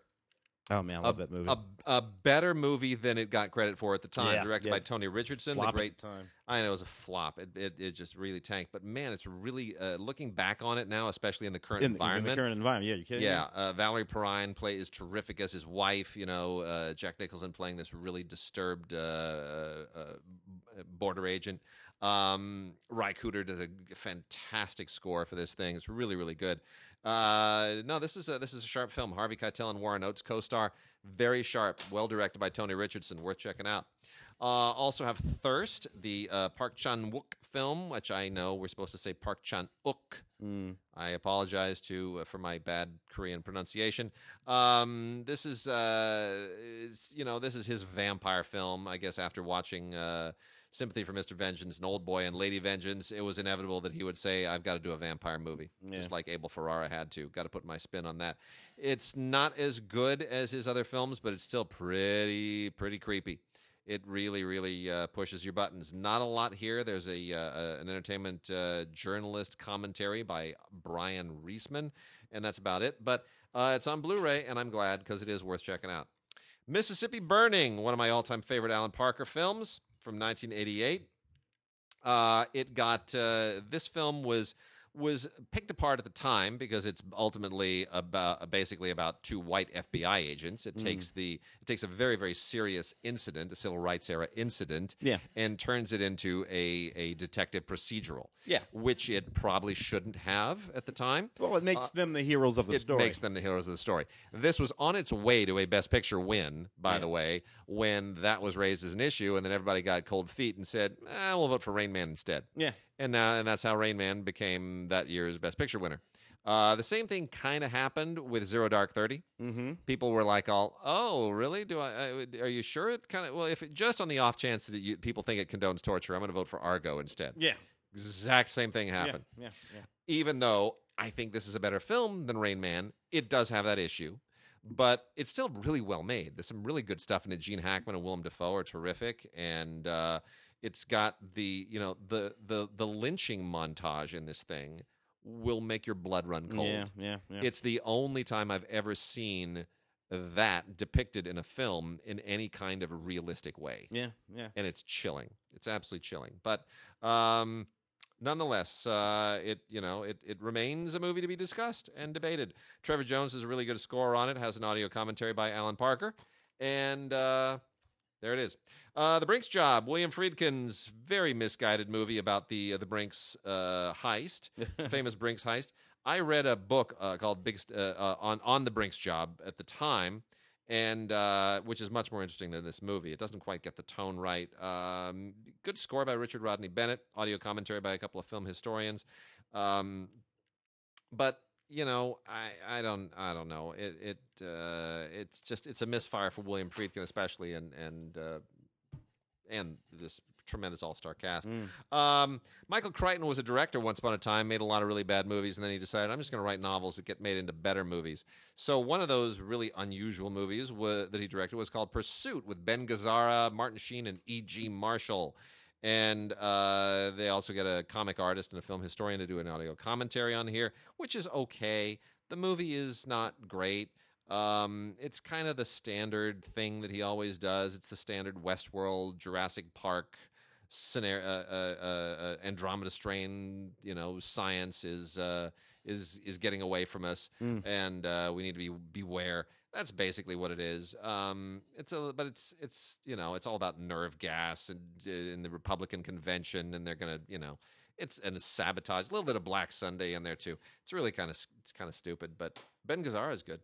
Oh man, I love that movie. A, a better movie than it got credit for at the time. Yeah, directed yeah. by Tony Richardson, Flop the at great. time. I know it was a flop. It, it, it just really tanked. But man, it's really uh, looking back on it now, especially in the current In, the- in environment. the current environment, yeah, you kidding? me? yeah, uh, Valerie Perrine play is terrific as his wife. You know, uh, Jack Nicholson playing this really disturbed uh, uh, border agent. Um, Ry Cooder does a fantastic score for this thing. It's really, really good. Uh, no, this is a, this is a sharp film. Harvey Keitel and Warren Oates co-star. Very sharp. Well directed by Tony Richardson. Worth checking out. Uh, also have Thirst, the uh, Park Chan Wook film, which I know we're supposed to say Park Chan Wook. Mm. I apologize to uh, for my bad Korean pronunciation. Um, this is, uh, is, you know, this is his vampire film. I guess after watching uh, Sympathy for Mr. Vengeance and Old Boy and Lady Vengeance, it was inevitable that he would say, "I've got to do a vampire movie," Yeah. just like Abel Ferrara had to. Got to put my spin on that. It's not as good as his other films, but it's still pretty, pretty creepy. It really, really uh, pushes your buttons. Not a lot here. There's a, uh, an entertainment uh, journalist commentary by Brian Reisman, and that's about it. But uh, it's on Blu-ray, and I'm glad because it is worth checking out. Mississippi Burning, one of my all-time favorite Alan Parker films from 1988. Uh, it got uh, this film was was picked apart at the time because it's ultimately about basically about two white FBI agents. It takes the it takes a very very serious incident, a civil rights era incident, Yeah. and turns it into a a detective procedural. Yeah. which it probably shouldn't have at the time. Well, it makes them the heroes of the Uh, It story. makes them the heroes of the story. This was on its way to a Best Picture win, by Yeah. the way, when that was raised as an issue, and then everybody got cold feet and said, eh, "We'll vote for Rain Man instead." yeah. And now and that's how Rain Man became that year's Best Picture winner. Uh, the same thing kind of happened with Zero Dark Thirty. Mm-hmm. People were like, "All, oh, really? Do I? I are you sure it kind of? Well, if it, just on the off chance that you, people think it condones torture, I'm going to vote for Argo instead." Yeah. Exact same thing happened. Yeah. Yeah. Even though I think this is a better film than Rain Man, it does have that issue. But it's still really well made. There's some really good stuff in it. Gene Hackman and Willem Dafoe are terrific, and uh, it's got the you know the the the lynching montage in this thing will make your blood run cold. Yeah. Yeah. Yeah. It's the only time I've ever seen that depicted in a film in any kind of a realistic way yeah. Yeah. and it's chilling. It's absolutely chilling. But um, nonetheless, uh, it you know it it remains a movie to be discussed and debated. Trevor Jones has a really good score on it. Has an audio commentary by Alan Parker, and uh, there it is. Uh, the Brinks Job, William Friedkin's very misguided movie about the uh, the Brinks uh, heist, famous Brinks heist. I read a book uh, called Big St- uh, uh, on on the Brinks Job at the time, and uh, which is much more interesting than this movie. It doesn't quite get the tone right. Um, good score by Richard Rodney Bennett. Audio commentary by a couple of film historians. Um, but you know, I, I don't I don't know. It it uh, it's just it's a misfire for William Friedkin especially, and and uh, and this tremendous all star cast. Mm. Um, Michael Crichton was a director once upon a time, made a lot of really bad movies, and then he decided, I'm just going to write novels that get made into better movies. So one of those really unusual movies wa- that he directed was called Pursuit with Ben Gazzara, Martin Sheen, and E.G. Marshall. And uh, they also get a comic artist and a film historian to do an audio commentary on here, which is okay. The movie is not great. Um, it's kind of the standard thing that he always does. It's the standard Westworld, Jurassic Park scenario. Uh, uh, uh, Andromeda strain, you know, science is uh, is is getting away from us, Mm. and uh, we need to be beware. That's basically what it is. Um, it's a, but it's it's you know, it's all about nerve gas and uh, in the Republican convention, and they're gonna you know. It's and it's sabotage. A little bit of Black Sunday in there too. It's really kind of it's kind of stupid, but Ben Gazzara is good.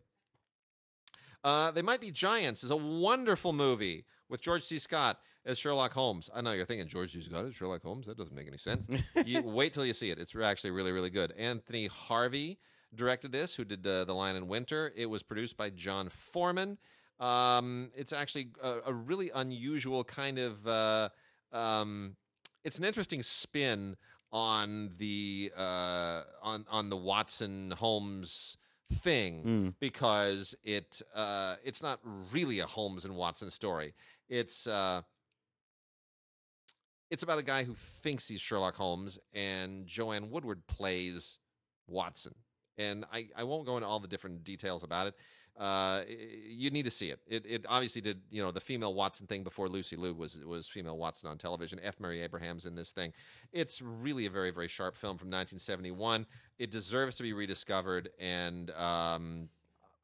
Uh, they Might Be Giants is a wonderful movie with George C. Scott as Sherlock Holmes. I know you're thinking George C. Scott as Sherlock Holmes. That doesn't make any sense. you wait till you see it. It's actually really, really good. Anthony Harvey directed this, who did uh, The Lion in Winter. It was produced by John Foreman. Um, it's actually a, a really unusual kind of. Uh, um, it's an interesting spin on the uh, on on the Watson Holmes thing Mm. because it uh, it's not really a Holmes and Watson story. It's uh, it's about a guy who thinks he's Sherlock Holmes, and Joanne Woodward plays Watson. And I, I won't go into all the different details about it. Uh, you need to see it. It it obviously did you know the female Watson thing before Lucy Liu was was female Watson on television. F. Murray Abraham's in this thing. It's really a very very sharp film from 1971. It deserves to be rediscovered, and um,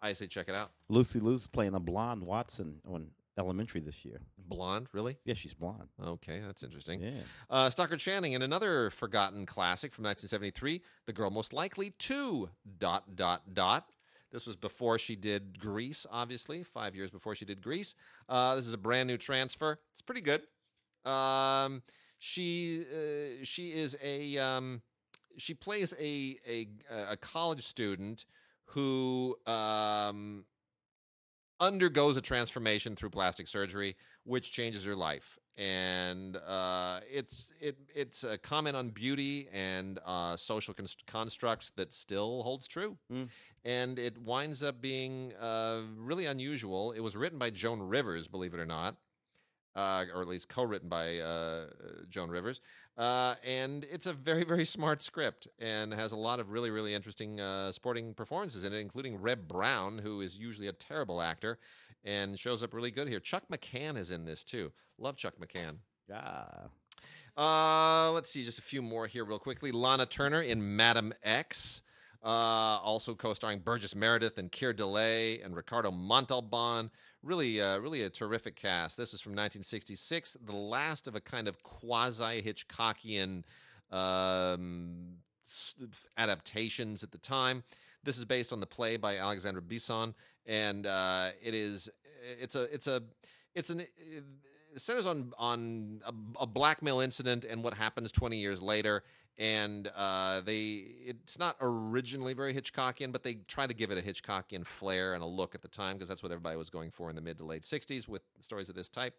I say check it out. Lucy Liu's playing a blonde Watson on Elementary this year. Blonde, really? Yeah, she's blonde. Okay, that's interesting. Yeah. Uh, Stockard Channing in another forgotten classic from 1973, The Girl Most Likely to dot dot dot. This was before she did Grease, obviously, five years before she did Grease. Uh, this is a brand new transfer. It's pretty good. Um, she uh, she is a um, she plays a a a college student who um, undergoes a transformation through plastic surgery, which changes her life. And uh, it's it it's a comment on beauty and uh, social const- constructs that still holds true. Mm. And it winds up being uh, really unusual. It was written by Joan Rivers, believe it or not. uh, or at least co-written by uh, Joan Rivers. Uh, and it's a very, very smart script and has a lot of really, really interesting uh, sporting performances in it, including Reb Brown, who is usually a terrible actor and shows up really good here. Chuck McCann is in this too. Love Chuck McCann. Yeah. Uh, let's see, just a few more here, real quickly. Lana Turner in Madam X. Uh, also co-starring Burgess Meredith and Keir Dullea and Ricardo Montalban. Really, uh, really a terrific cast. This is from 1966, the last of a kind of quasi Hitchcockian um, adaptations at the time. This is based on the play by Alexandre Bisson, and uh, it is it's a it's a it's an it centers on on a, a blackmail incident and what happens 20 years later and uh, they it's not originally very Hitchcockian, but they try to give it a Hitchcockian flair and a look at the time because that's what everybody was going for in the mid to late '60s with stories of this type.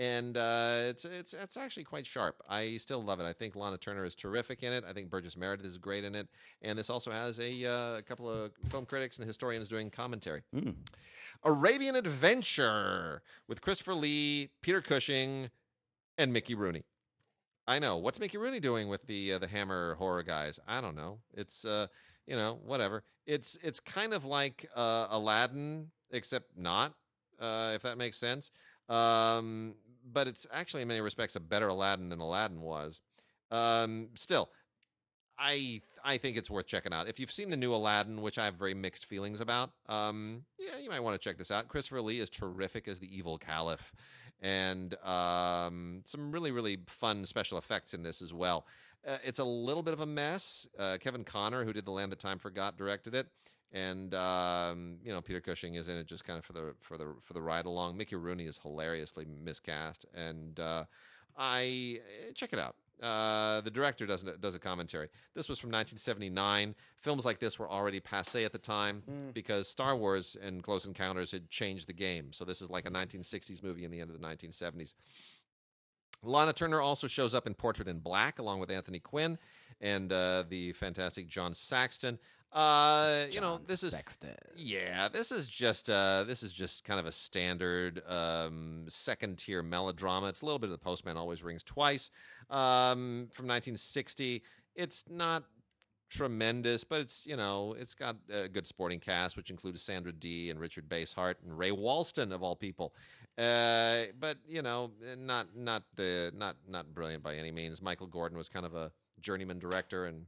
And uh, it's it's it's actually quite sharp. I still love it. I think Lana Turner is terrific in it. I think Burgess Meredith is great in it. And this also has a, uh, a couple of film critics and historians doing commentary. Mm. Arabian Adventure with Christopher Lee, Peter Cushing, and Mickey Rooney. I know. What's Mickey Rooney doing with the uh, the Hammer horror guys? I don't know. It's uh, you know, whatever. It's it's kind of like uh, Aladdin, except not. Uh, if that makes sense. Um, but it's actually in many respects a better Aladdin than Aladdin was. Um, still, I I think it's worth checking out. If you've seen the new Aladdin, which I have very mixed feelings about, um, yeah, you might want to check this out. Christopher Lee is terrific as the evil caliph and um, some really really fun special effects in this as well. Uh, it's a little bit of a mess. Uh, Kevin Connor, who did The Land That Time Forgot, directed it, and um, you know Peter Cushing is in it just kind of for the for the for the ride along. Mickey Rooney is hilariously miscast, and uh, I check it out. Uh, the director does not does a commentary. This was from 1979. Films like this were already passe at the time Mm. because Star Wars and Close Encounters had changed the game. So this is like a 1960s movie in the end of the 1970s. Lana Turner also shows up in Portrait in Black along with Anthony Quinn and uh, the fantastic John Saxton. Uh, you know, this is Sexton. yeah, this is just uh, this is just kind of a standard um, second tier melodrama. It's a little bit of the Postman always rings twice um, from 1960. It's not tremendous, but it's you know it's got a good sporting cast, which includes Sandra Dee and Richard Basehart and Ray Walston of all people. Uh, but you know, not not the not not brilliant by any means. Michael Gordon was kind of a journeyman director and.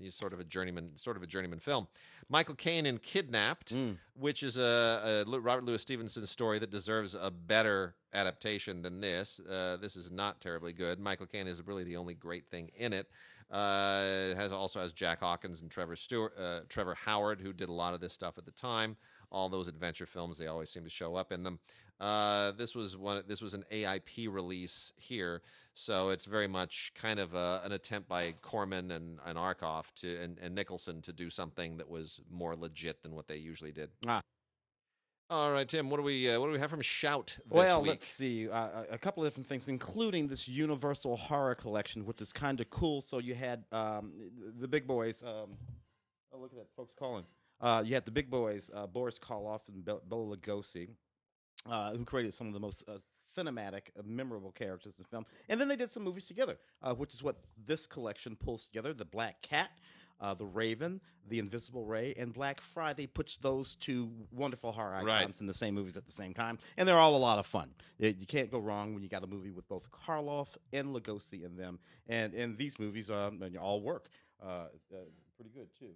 He's sort of a journeyman, sort of a journeyman film. Michael Caine in Kidnapped, Mm. which is a, a Robert Louis Stevenson story that deserves a better adaptation than this. Uh, this is not terribly good. Michael Caine is really the only great thing in it. Uh, it has also has Jack Hawkins and Trevor Stewart, uh, Trevor Howard, who did a lot of this stuff at the time. All those adventure films, they always seem to show up in them. Uh, this was one. This was an AIP release here, so it's very much kind of a, an attempt by Corman and, and Arkoff to and, and Nicholson to do something that was more legit than what they usually did. Ah. All right, Tim. What do we uh, what do we have from Shout this Well, week? let's see. Uh, a- couple of different things, including this Universal Horror Collection, which is kind of cool. So you had um, the big boys. Um, oh, look at that, folks calling. Uh, you had the big boys, uh, Boris Karloff and Bel- Bela Lugosi, uh, who created some of the most uh, cinematic, uh, memorable characters in the film. And then they did some movies together, uh, which is what this collection pulls together. The Black Cat, uh, The Raven, The Invisible Ray, and Black Friday puts those two wonderful horror icons Right. in the same movies at the same time. And they're all a lot of fun. Uh, You can't go wrong when you got a movie with both Karloff and Lugosi in them. And, and these movies all work. Uh, uh, pretty good, too.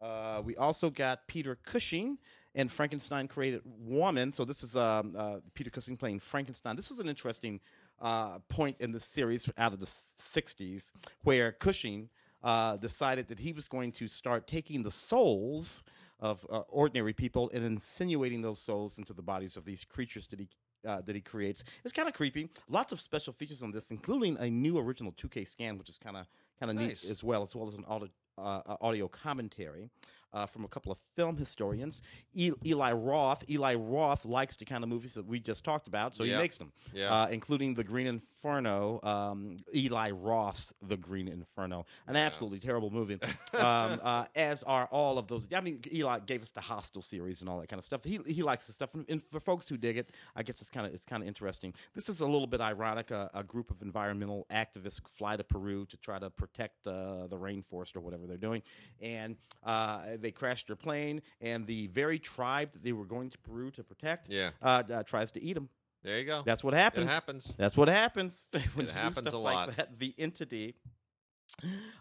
Uh, we also got Peter Cushing and Frankenstein created Woman. So this is um, uh, Peter Cushing playing Frankenstein. This is an interesting uh, point in the series out of the '60s where Cushing uh, decided that he was going to start taking the souls of uh, ordinary people and insinuating those souls into the bodies of these creatures that he uh, that he creates. It's kind of creepy. Lots of special features on this, including a new original 2K scan, which is kind of kind of Nice. neat as well, as well as an audio, uh, audio commentary. Uh, from a couple of film historians. E- Eli Roth. Eli Roth likes the kind of movies that we just talked about, so Yeah. he makes them, Yeah. uh, including The Green Inferno. Um, Eli Roth's The Green Inferno, an absolutely terrible movie. um, uh, as are all of those. I mean, Eli gave us the Hostel series and all that kind of stuff. He he likes the stuff, and, for folks who dig it, I guess it's kind of it's kind of interesting. This is a little bit ironic. A, a group of environmental activists fly to Peru to try to protect uh, the rainforest or whatever they're doing, and uh, they crash their plane, and the very tribe that they were going to Peru to protect, Yeah. uh, uh, tries to eat them. There you go. That's what happens. It happens. That's what happens when It happens stuff a like lot. that. The entity,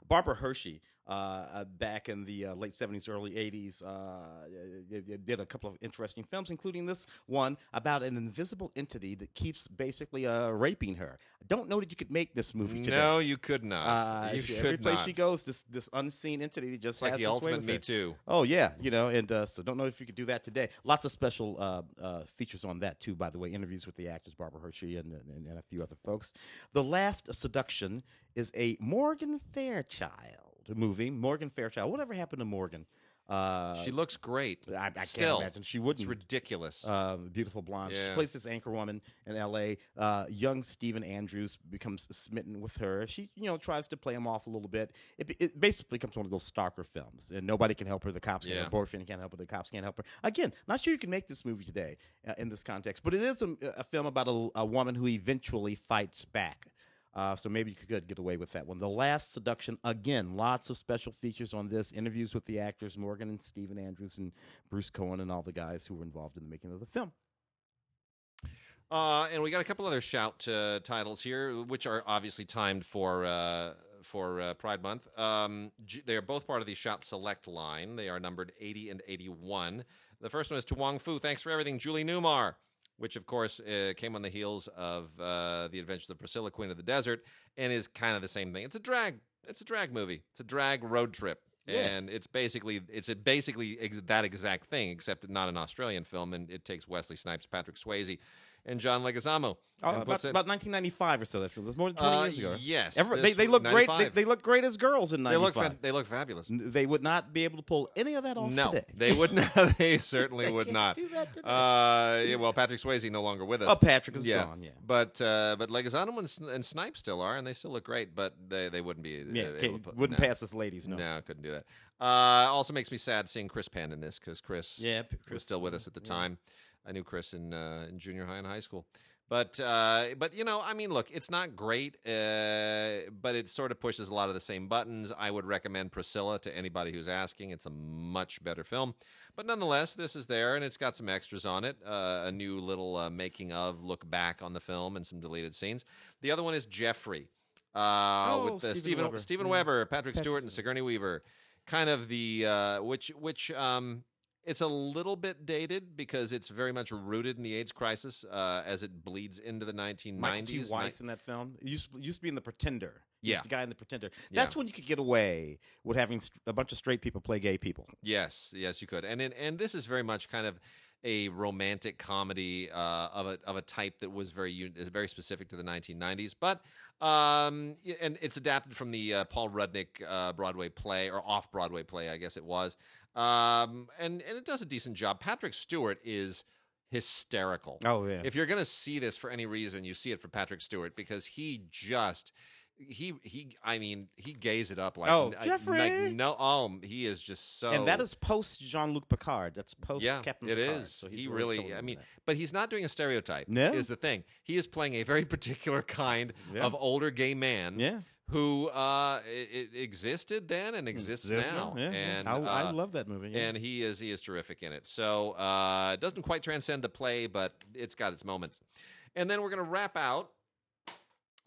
Barbara Hershey, uh, uh, back in the uh, late seventies, early eighties, uh, y- y- did a couple of interesting films, including this one about an invisible entity that keeps basically uh, raping her. I don't know that you could make this movie today. No, you could not. You she- could every place not. she goes, this this unseen entity just like has the ultimate Me her. Too. Oh yeah, you know, and uh, so don't know if you could do that today. Lots of special uh, uh, features on that too, by the way. Interviews with the actors Barbara Hershey and, and, and a few other folks. The Last Seduction is a Morgan Fairchild movie. Morgan Fairchild. Whatever happened to Morgan? Uh, She looks great. I, I Still, can't imagine she It's wouldn't. ridiculous. Uh, beautiful blonde. She plays this anchor woman in L.A. Uh, young Stephen Andrews becomes smitten with her. She, you know, tries to play him off a little bit. It, it basically becomes one of those stalker films, and nobody can help her. The cops can't. Yeah. Her boyfriend can't help her. The cops can't help her. Again, not sure you can make this movie today uh, in this context, but it is a, a film about a, a woman who eventually fights back. Uh, so maybe you could get away with that one. The Last Seduction, again, lots of special features on this. Interviews with the actors Morgan and Stephen Andrews and Bruce Cohen and all the guys who were involved in the making of the film. Uh, and we got a couple other shout uh, titles here, which are obviously timed for uh, for uh, Pride Month. Um, they are both part of the Shout Select line. They are numbered 80 and 81. The first one is to Wong Foo. Thanks for everything, Julie Newmar, which of course uh, came on the heels of uh, the Adventures of Priscilla, Queen of the Desert, and is kind of the same thing. It's a drag. It's a drag movie. It's a drag road trip. Yeah. And it's basically it's basically ex- that exact thing, except not an Australian film, and it takes Wesley Snipes, Patrick Swayze, and John Leguizamo. Oh, and about, about 1995 or so. That's more than 20 Uh, years ago. yes, Every- they, they look great. They, they look great as girls in they 95. look fa- they look fabulous. They would not be able to pull any of that off No, today. they would not. They certainly They would can't not. do that today. Uh, yeah, well, Patrick Swayze no longer with us. oh, Patrick is yeah. gone. Yeah. But uh, but Leguizamo and, and Snipe still are, and they still look great. But they, they wouldn't be. Yeah, uh, able to put- wouldn't no. pass as ladies. No. No, couldn't do that. Uh, also makes me sad seeing Chris Penn in this because Chris, Yeah, P- was Chris, still with us at the yeah. time. I knew Chris in uh, in junior high and high school. But uh, but you know, I mean, look, it's not great, uh, but it sort of pushes a lot of the same buttons. I would recommend Priscilla to anybody who's asking. It's a much better film, but nonetheless, this is there, and it's got some extras on it. Uh, a new little uh, making of look back on the film and some deleted scenes. The other one is Jeffrey. Uh, Oh, with Steven Stephen Weber. Stephen Yeah. Weber, Patrick Patrick Stewart, and Sigourney Weaver kind of the uh, which which um, it's a little bit dated because it's very much rooted in the AIDS crisis uh, as it bleeds into the 1990s. Michael T. Weiss in that film. It used, used to be in The Pretender. Yeah. the guy in The Pretender. Yeah. That's when you could get away with having a bunch of straight people play gay people. Yes, yes, you could, and and, and this is very much kind of a romantic comedy uh, of a of a type that was very very specific to the 1990s, but um, and it's adapted from the uh, Paul Rudnick uh, Broadway play or off Broadway play, I guess it was, um, and and it does a decent job. Patrick Stewart is hysterical. Oh yeah. If you're going to see this for any reason, you see it for Patrick Stewart because he just he he I mean he gays it up like Oh, like- Jeffrey! like no oh he is just so and that is post Jean Luc Picard. That's post yeah Captain it Picard. is So he's he really, really I mean that. but he's not doing a stereotype No. is the thing he is playing a very particular kind Yeah. of older gay man yeah. Who uh it, it existed then and exists Exists now Yeah, yeah. and I, I uh, love that movie. Yeah. and he is he is terrific in it. So uh, it doesn't quite transcend the play, but it's got its moments. And then we're going to wrap out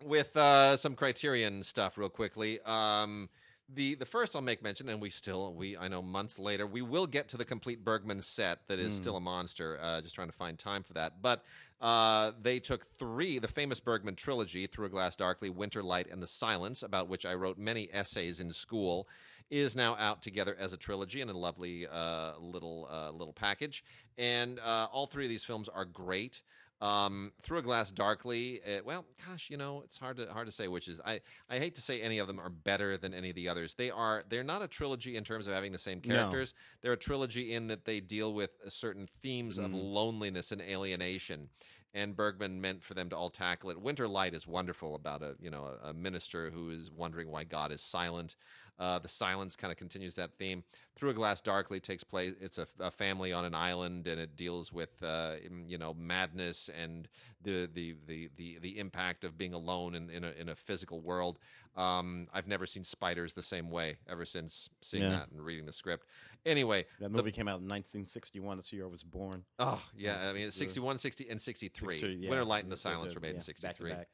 with uh, some Criterion stuff real quickly. Um, the the first I'll make mention, and we still we I know months later we will get to the complete Bergman set that is Mm. still a monster. Uh, just trying to find time for that, but. Uh, they took three, the famous Bergman trilogy, Through a Glass Darkly, Winter Light, and The Silence, about which I wrote many essays in school is now out together as a trilogy in a lovely uh, little uh, little package. And uh, all three of these films are great. Um, Through a Glass Darkly. Uh, well, gosh, you know, it's hard to hard to say which is. I I hate to say any of them are better than any of the others. They are. They're not a trilogy in terms of having the same No. characters. They're a trilogy in that they deal with uh, certain themes of Mm. loneliness and alienation. And Bergman meant for them to all tackle it. Winter Light is wonderful about a you know a, a minister who is wondering why God is silent. Uh, the silence kind of continues that theme. Through a Glass Darkly takes place. It's a, a family on an island, and it deals with uh, you know madness and the the the the, the impact of being alone in in a, in a physical world. Um, I've never seen spiders the same way ever since seeing Yeah. that and reading the script. Anyway, That the- movie came out in 1961. That's the year I was born. oh yeah, I mean it's 61, 60, and 63. 63, yeah. Winter Light and the The- Silence were made in yeah, back 63. back.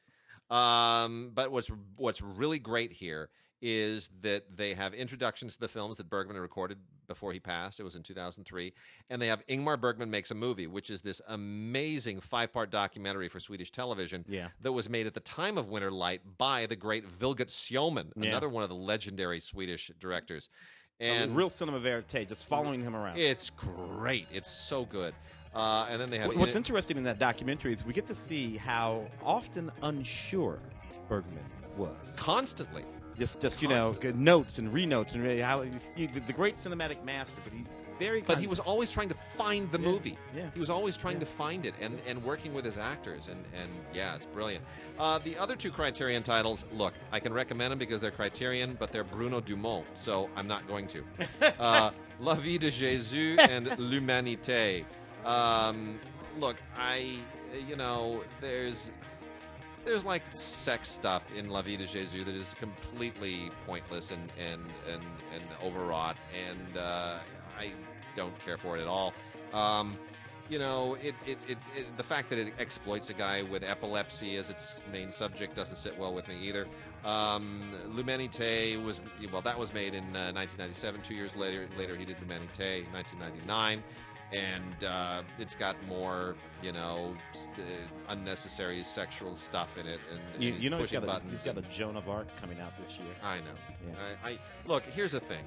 Um, but what's what's really great here is that they have introductions to the films that Bergman recorded before he passed. It was in 2003, and they have Ingmar Bergman makes a movie, which is this amazing five-part documentary for Swedish television Yeah. that was made at the time of Winter Light by the great Vilgot Sjöman, Yeah. another one of the legendary Swedish directors. And And real cinema verite, just following him around. it's great. It's so good. Uh, and then they have What- What's interesting in that documentary is we get to see how often unsure Bergman was. constantly. Just, just you know, notes and renotes and really how he, the, the great cinematic master, but he very. But he was always trying to find the Yeah, movie. yeah. He was always trying Yeah. to find it and, and working with his actors. And, and yeah, it's brilliant. Uh, the other two Criterion titles, look, I can recommend them because they're Criterion, but they're Bruno Dumont, so I'm not going to. uh, La Vie de Jésus and L'Humanité. Um, look, I, you know, there's. There's like sex stuff in La Vie de Jésus that is completely pointless and and and, and overwrought, and uh, I don't care for it at all. Um, you know, it, it, it, it the fact that it exploits a guy with epilepsy as its main subject doesn't sit well with me either. Um, was well, that was made in uh, 1997. Two years later, later he did L'Humanité, 1999 and uh, it's got more, you know, uh, unnecessary sexual stuff in it. And, and You, you know, he's got, a, he's got a Joan of Arc coming out this year. I know. Yeah. I, I look. Here's the thing.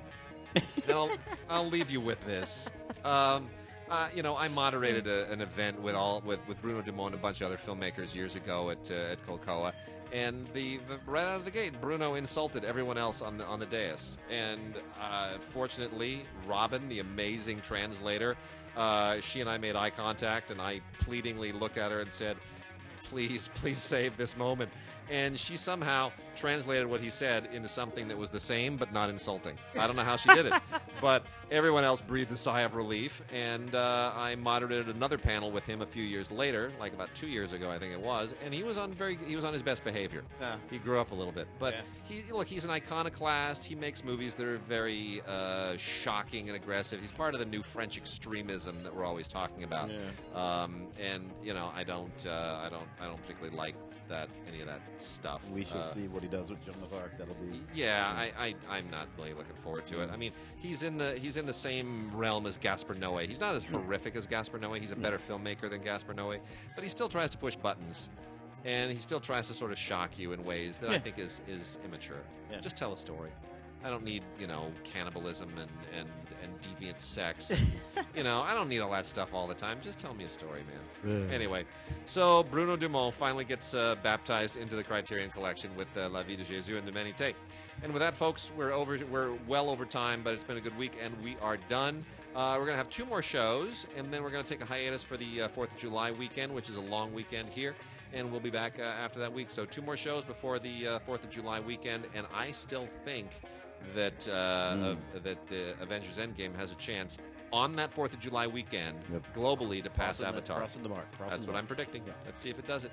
I'll, I'll leave you with this. Um, uh, you know, I moderated a, an event with all with, with Bruno Dumont and a bunch of other filmmakers years ago at uh, at Colcoa, and the, the right out of the gate, Bruno insulted everyone else on the on the dais. And uh, fortunately, Robin, the amazing translator, uh, she and I made eye contact, and I pleadingly looked at her and said, please, please save this moment. And she somehow translated what he said into something that was the same but not insulting. I don't know how she did it, but everyone else breathed a sigh of relief. And uh, I moderated another panel with him a few years later, like about two years ago, I think it was. And he was on very, he was on his best behavior. He grew up a little bit, but Yeah. he look, he's an iconoclast. He makes movies that are very uh, shocking and aggressive. He's part of the new French extremism that we're always talking about. Yeah. Um, and you know, I don't, uh, I don't, I don't particularly like that any of that stuff. We shall Uh, see what he does with Joan of Arc. That'll be. Yeah, I, I, I'm not really looking forward to it. I mean, he's in the he's in the same realm as Gaspar Noé. He's not as horrific as Gaspar Noé. He's a better filmmaker than Gaspar Noé, but he still tries to push buttons, and he still tries to sort of shock you in ways that I Yeah. think is is immature. Yeah. Just tell a story. I don't need you know cannibalism and and and deviant sex. you know, I don't need all that stuff all the time. Just tell me a story, man. Ugh. Anyway, so Bruno Dumont finally gets uh, baptized into the Criterion Collection with uh, La Vie de Jésus and L'Humanité. And with that, folks, we're over. We're well over time, but it's been a good week, and we are done. Uh, we're gonna have two more shows, and then we're gonna take a hiatus for the uh, Fourth of July weekend, which is a long weekend here, and we'll be back uh, after that week. So two more shows before the uh, Fourth of July weekend, and I still think that uh, Mm. uh, that the Avengers Endgame has a chance on that Fourth of July weekend Yep. globally to pass Crossing the- Avatar. crossing the mark. crossing That's the what I'm predicting. Yeah. Let's see if it does it.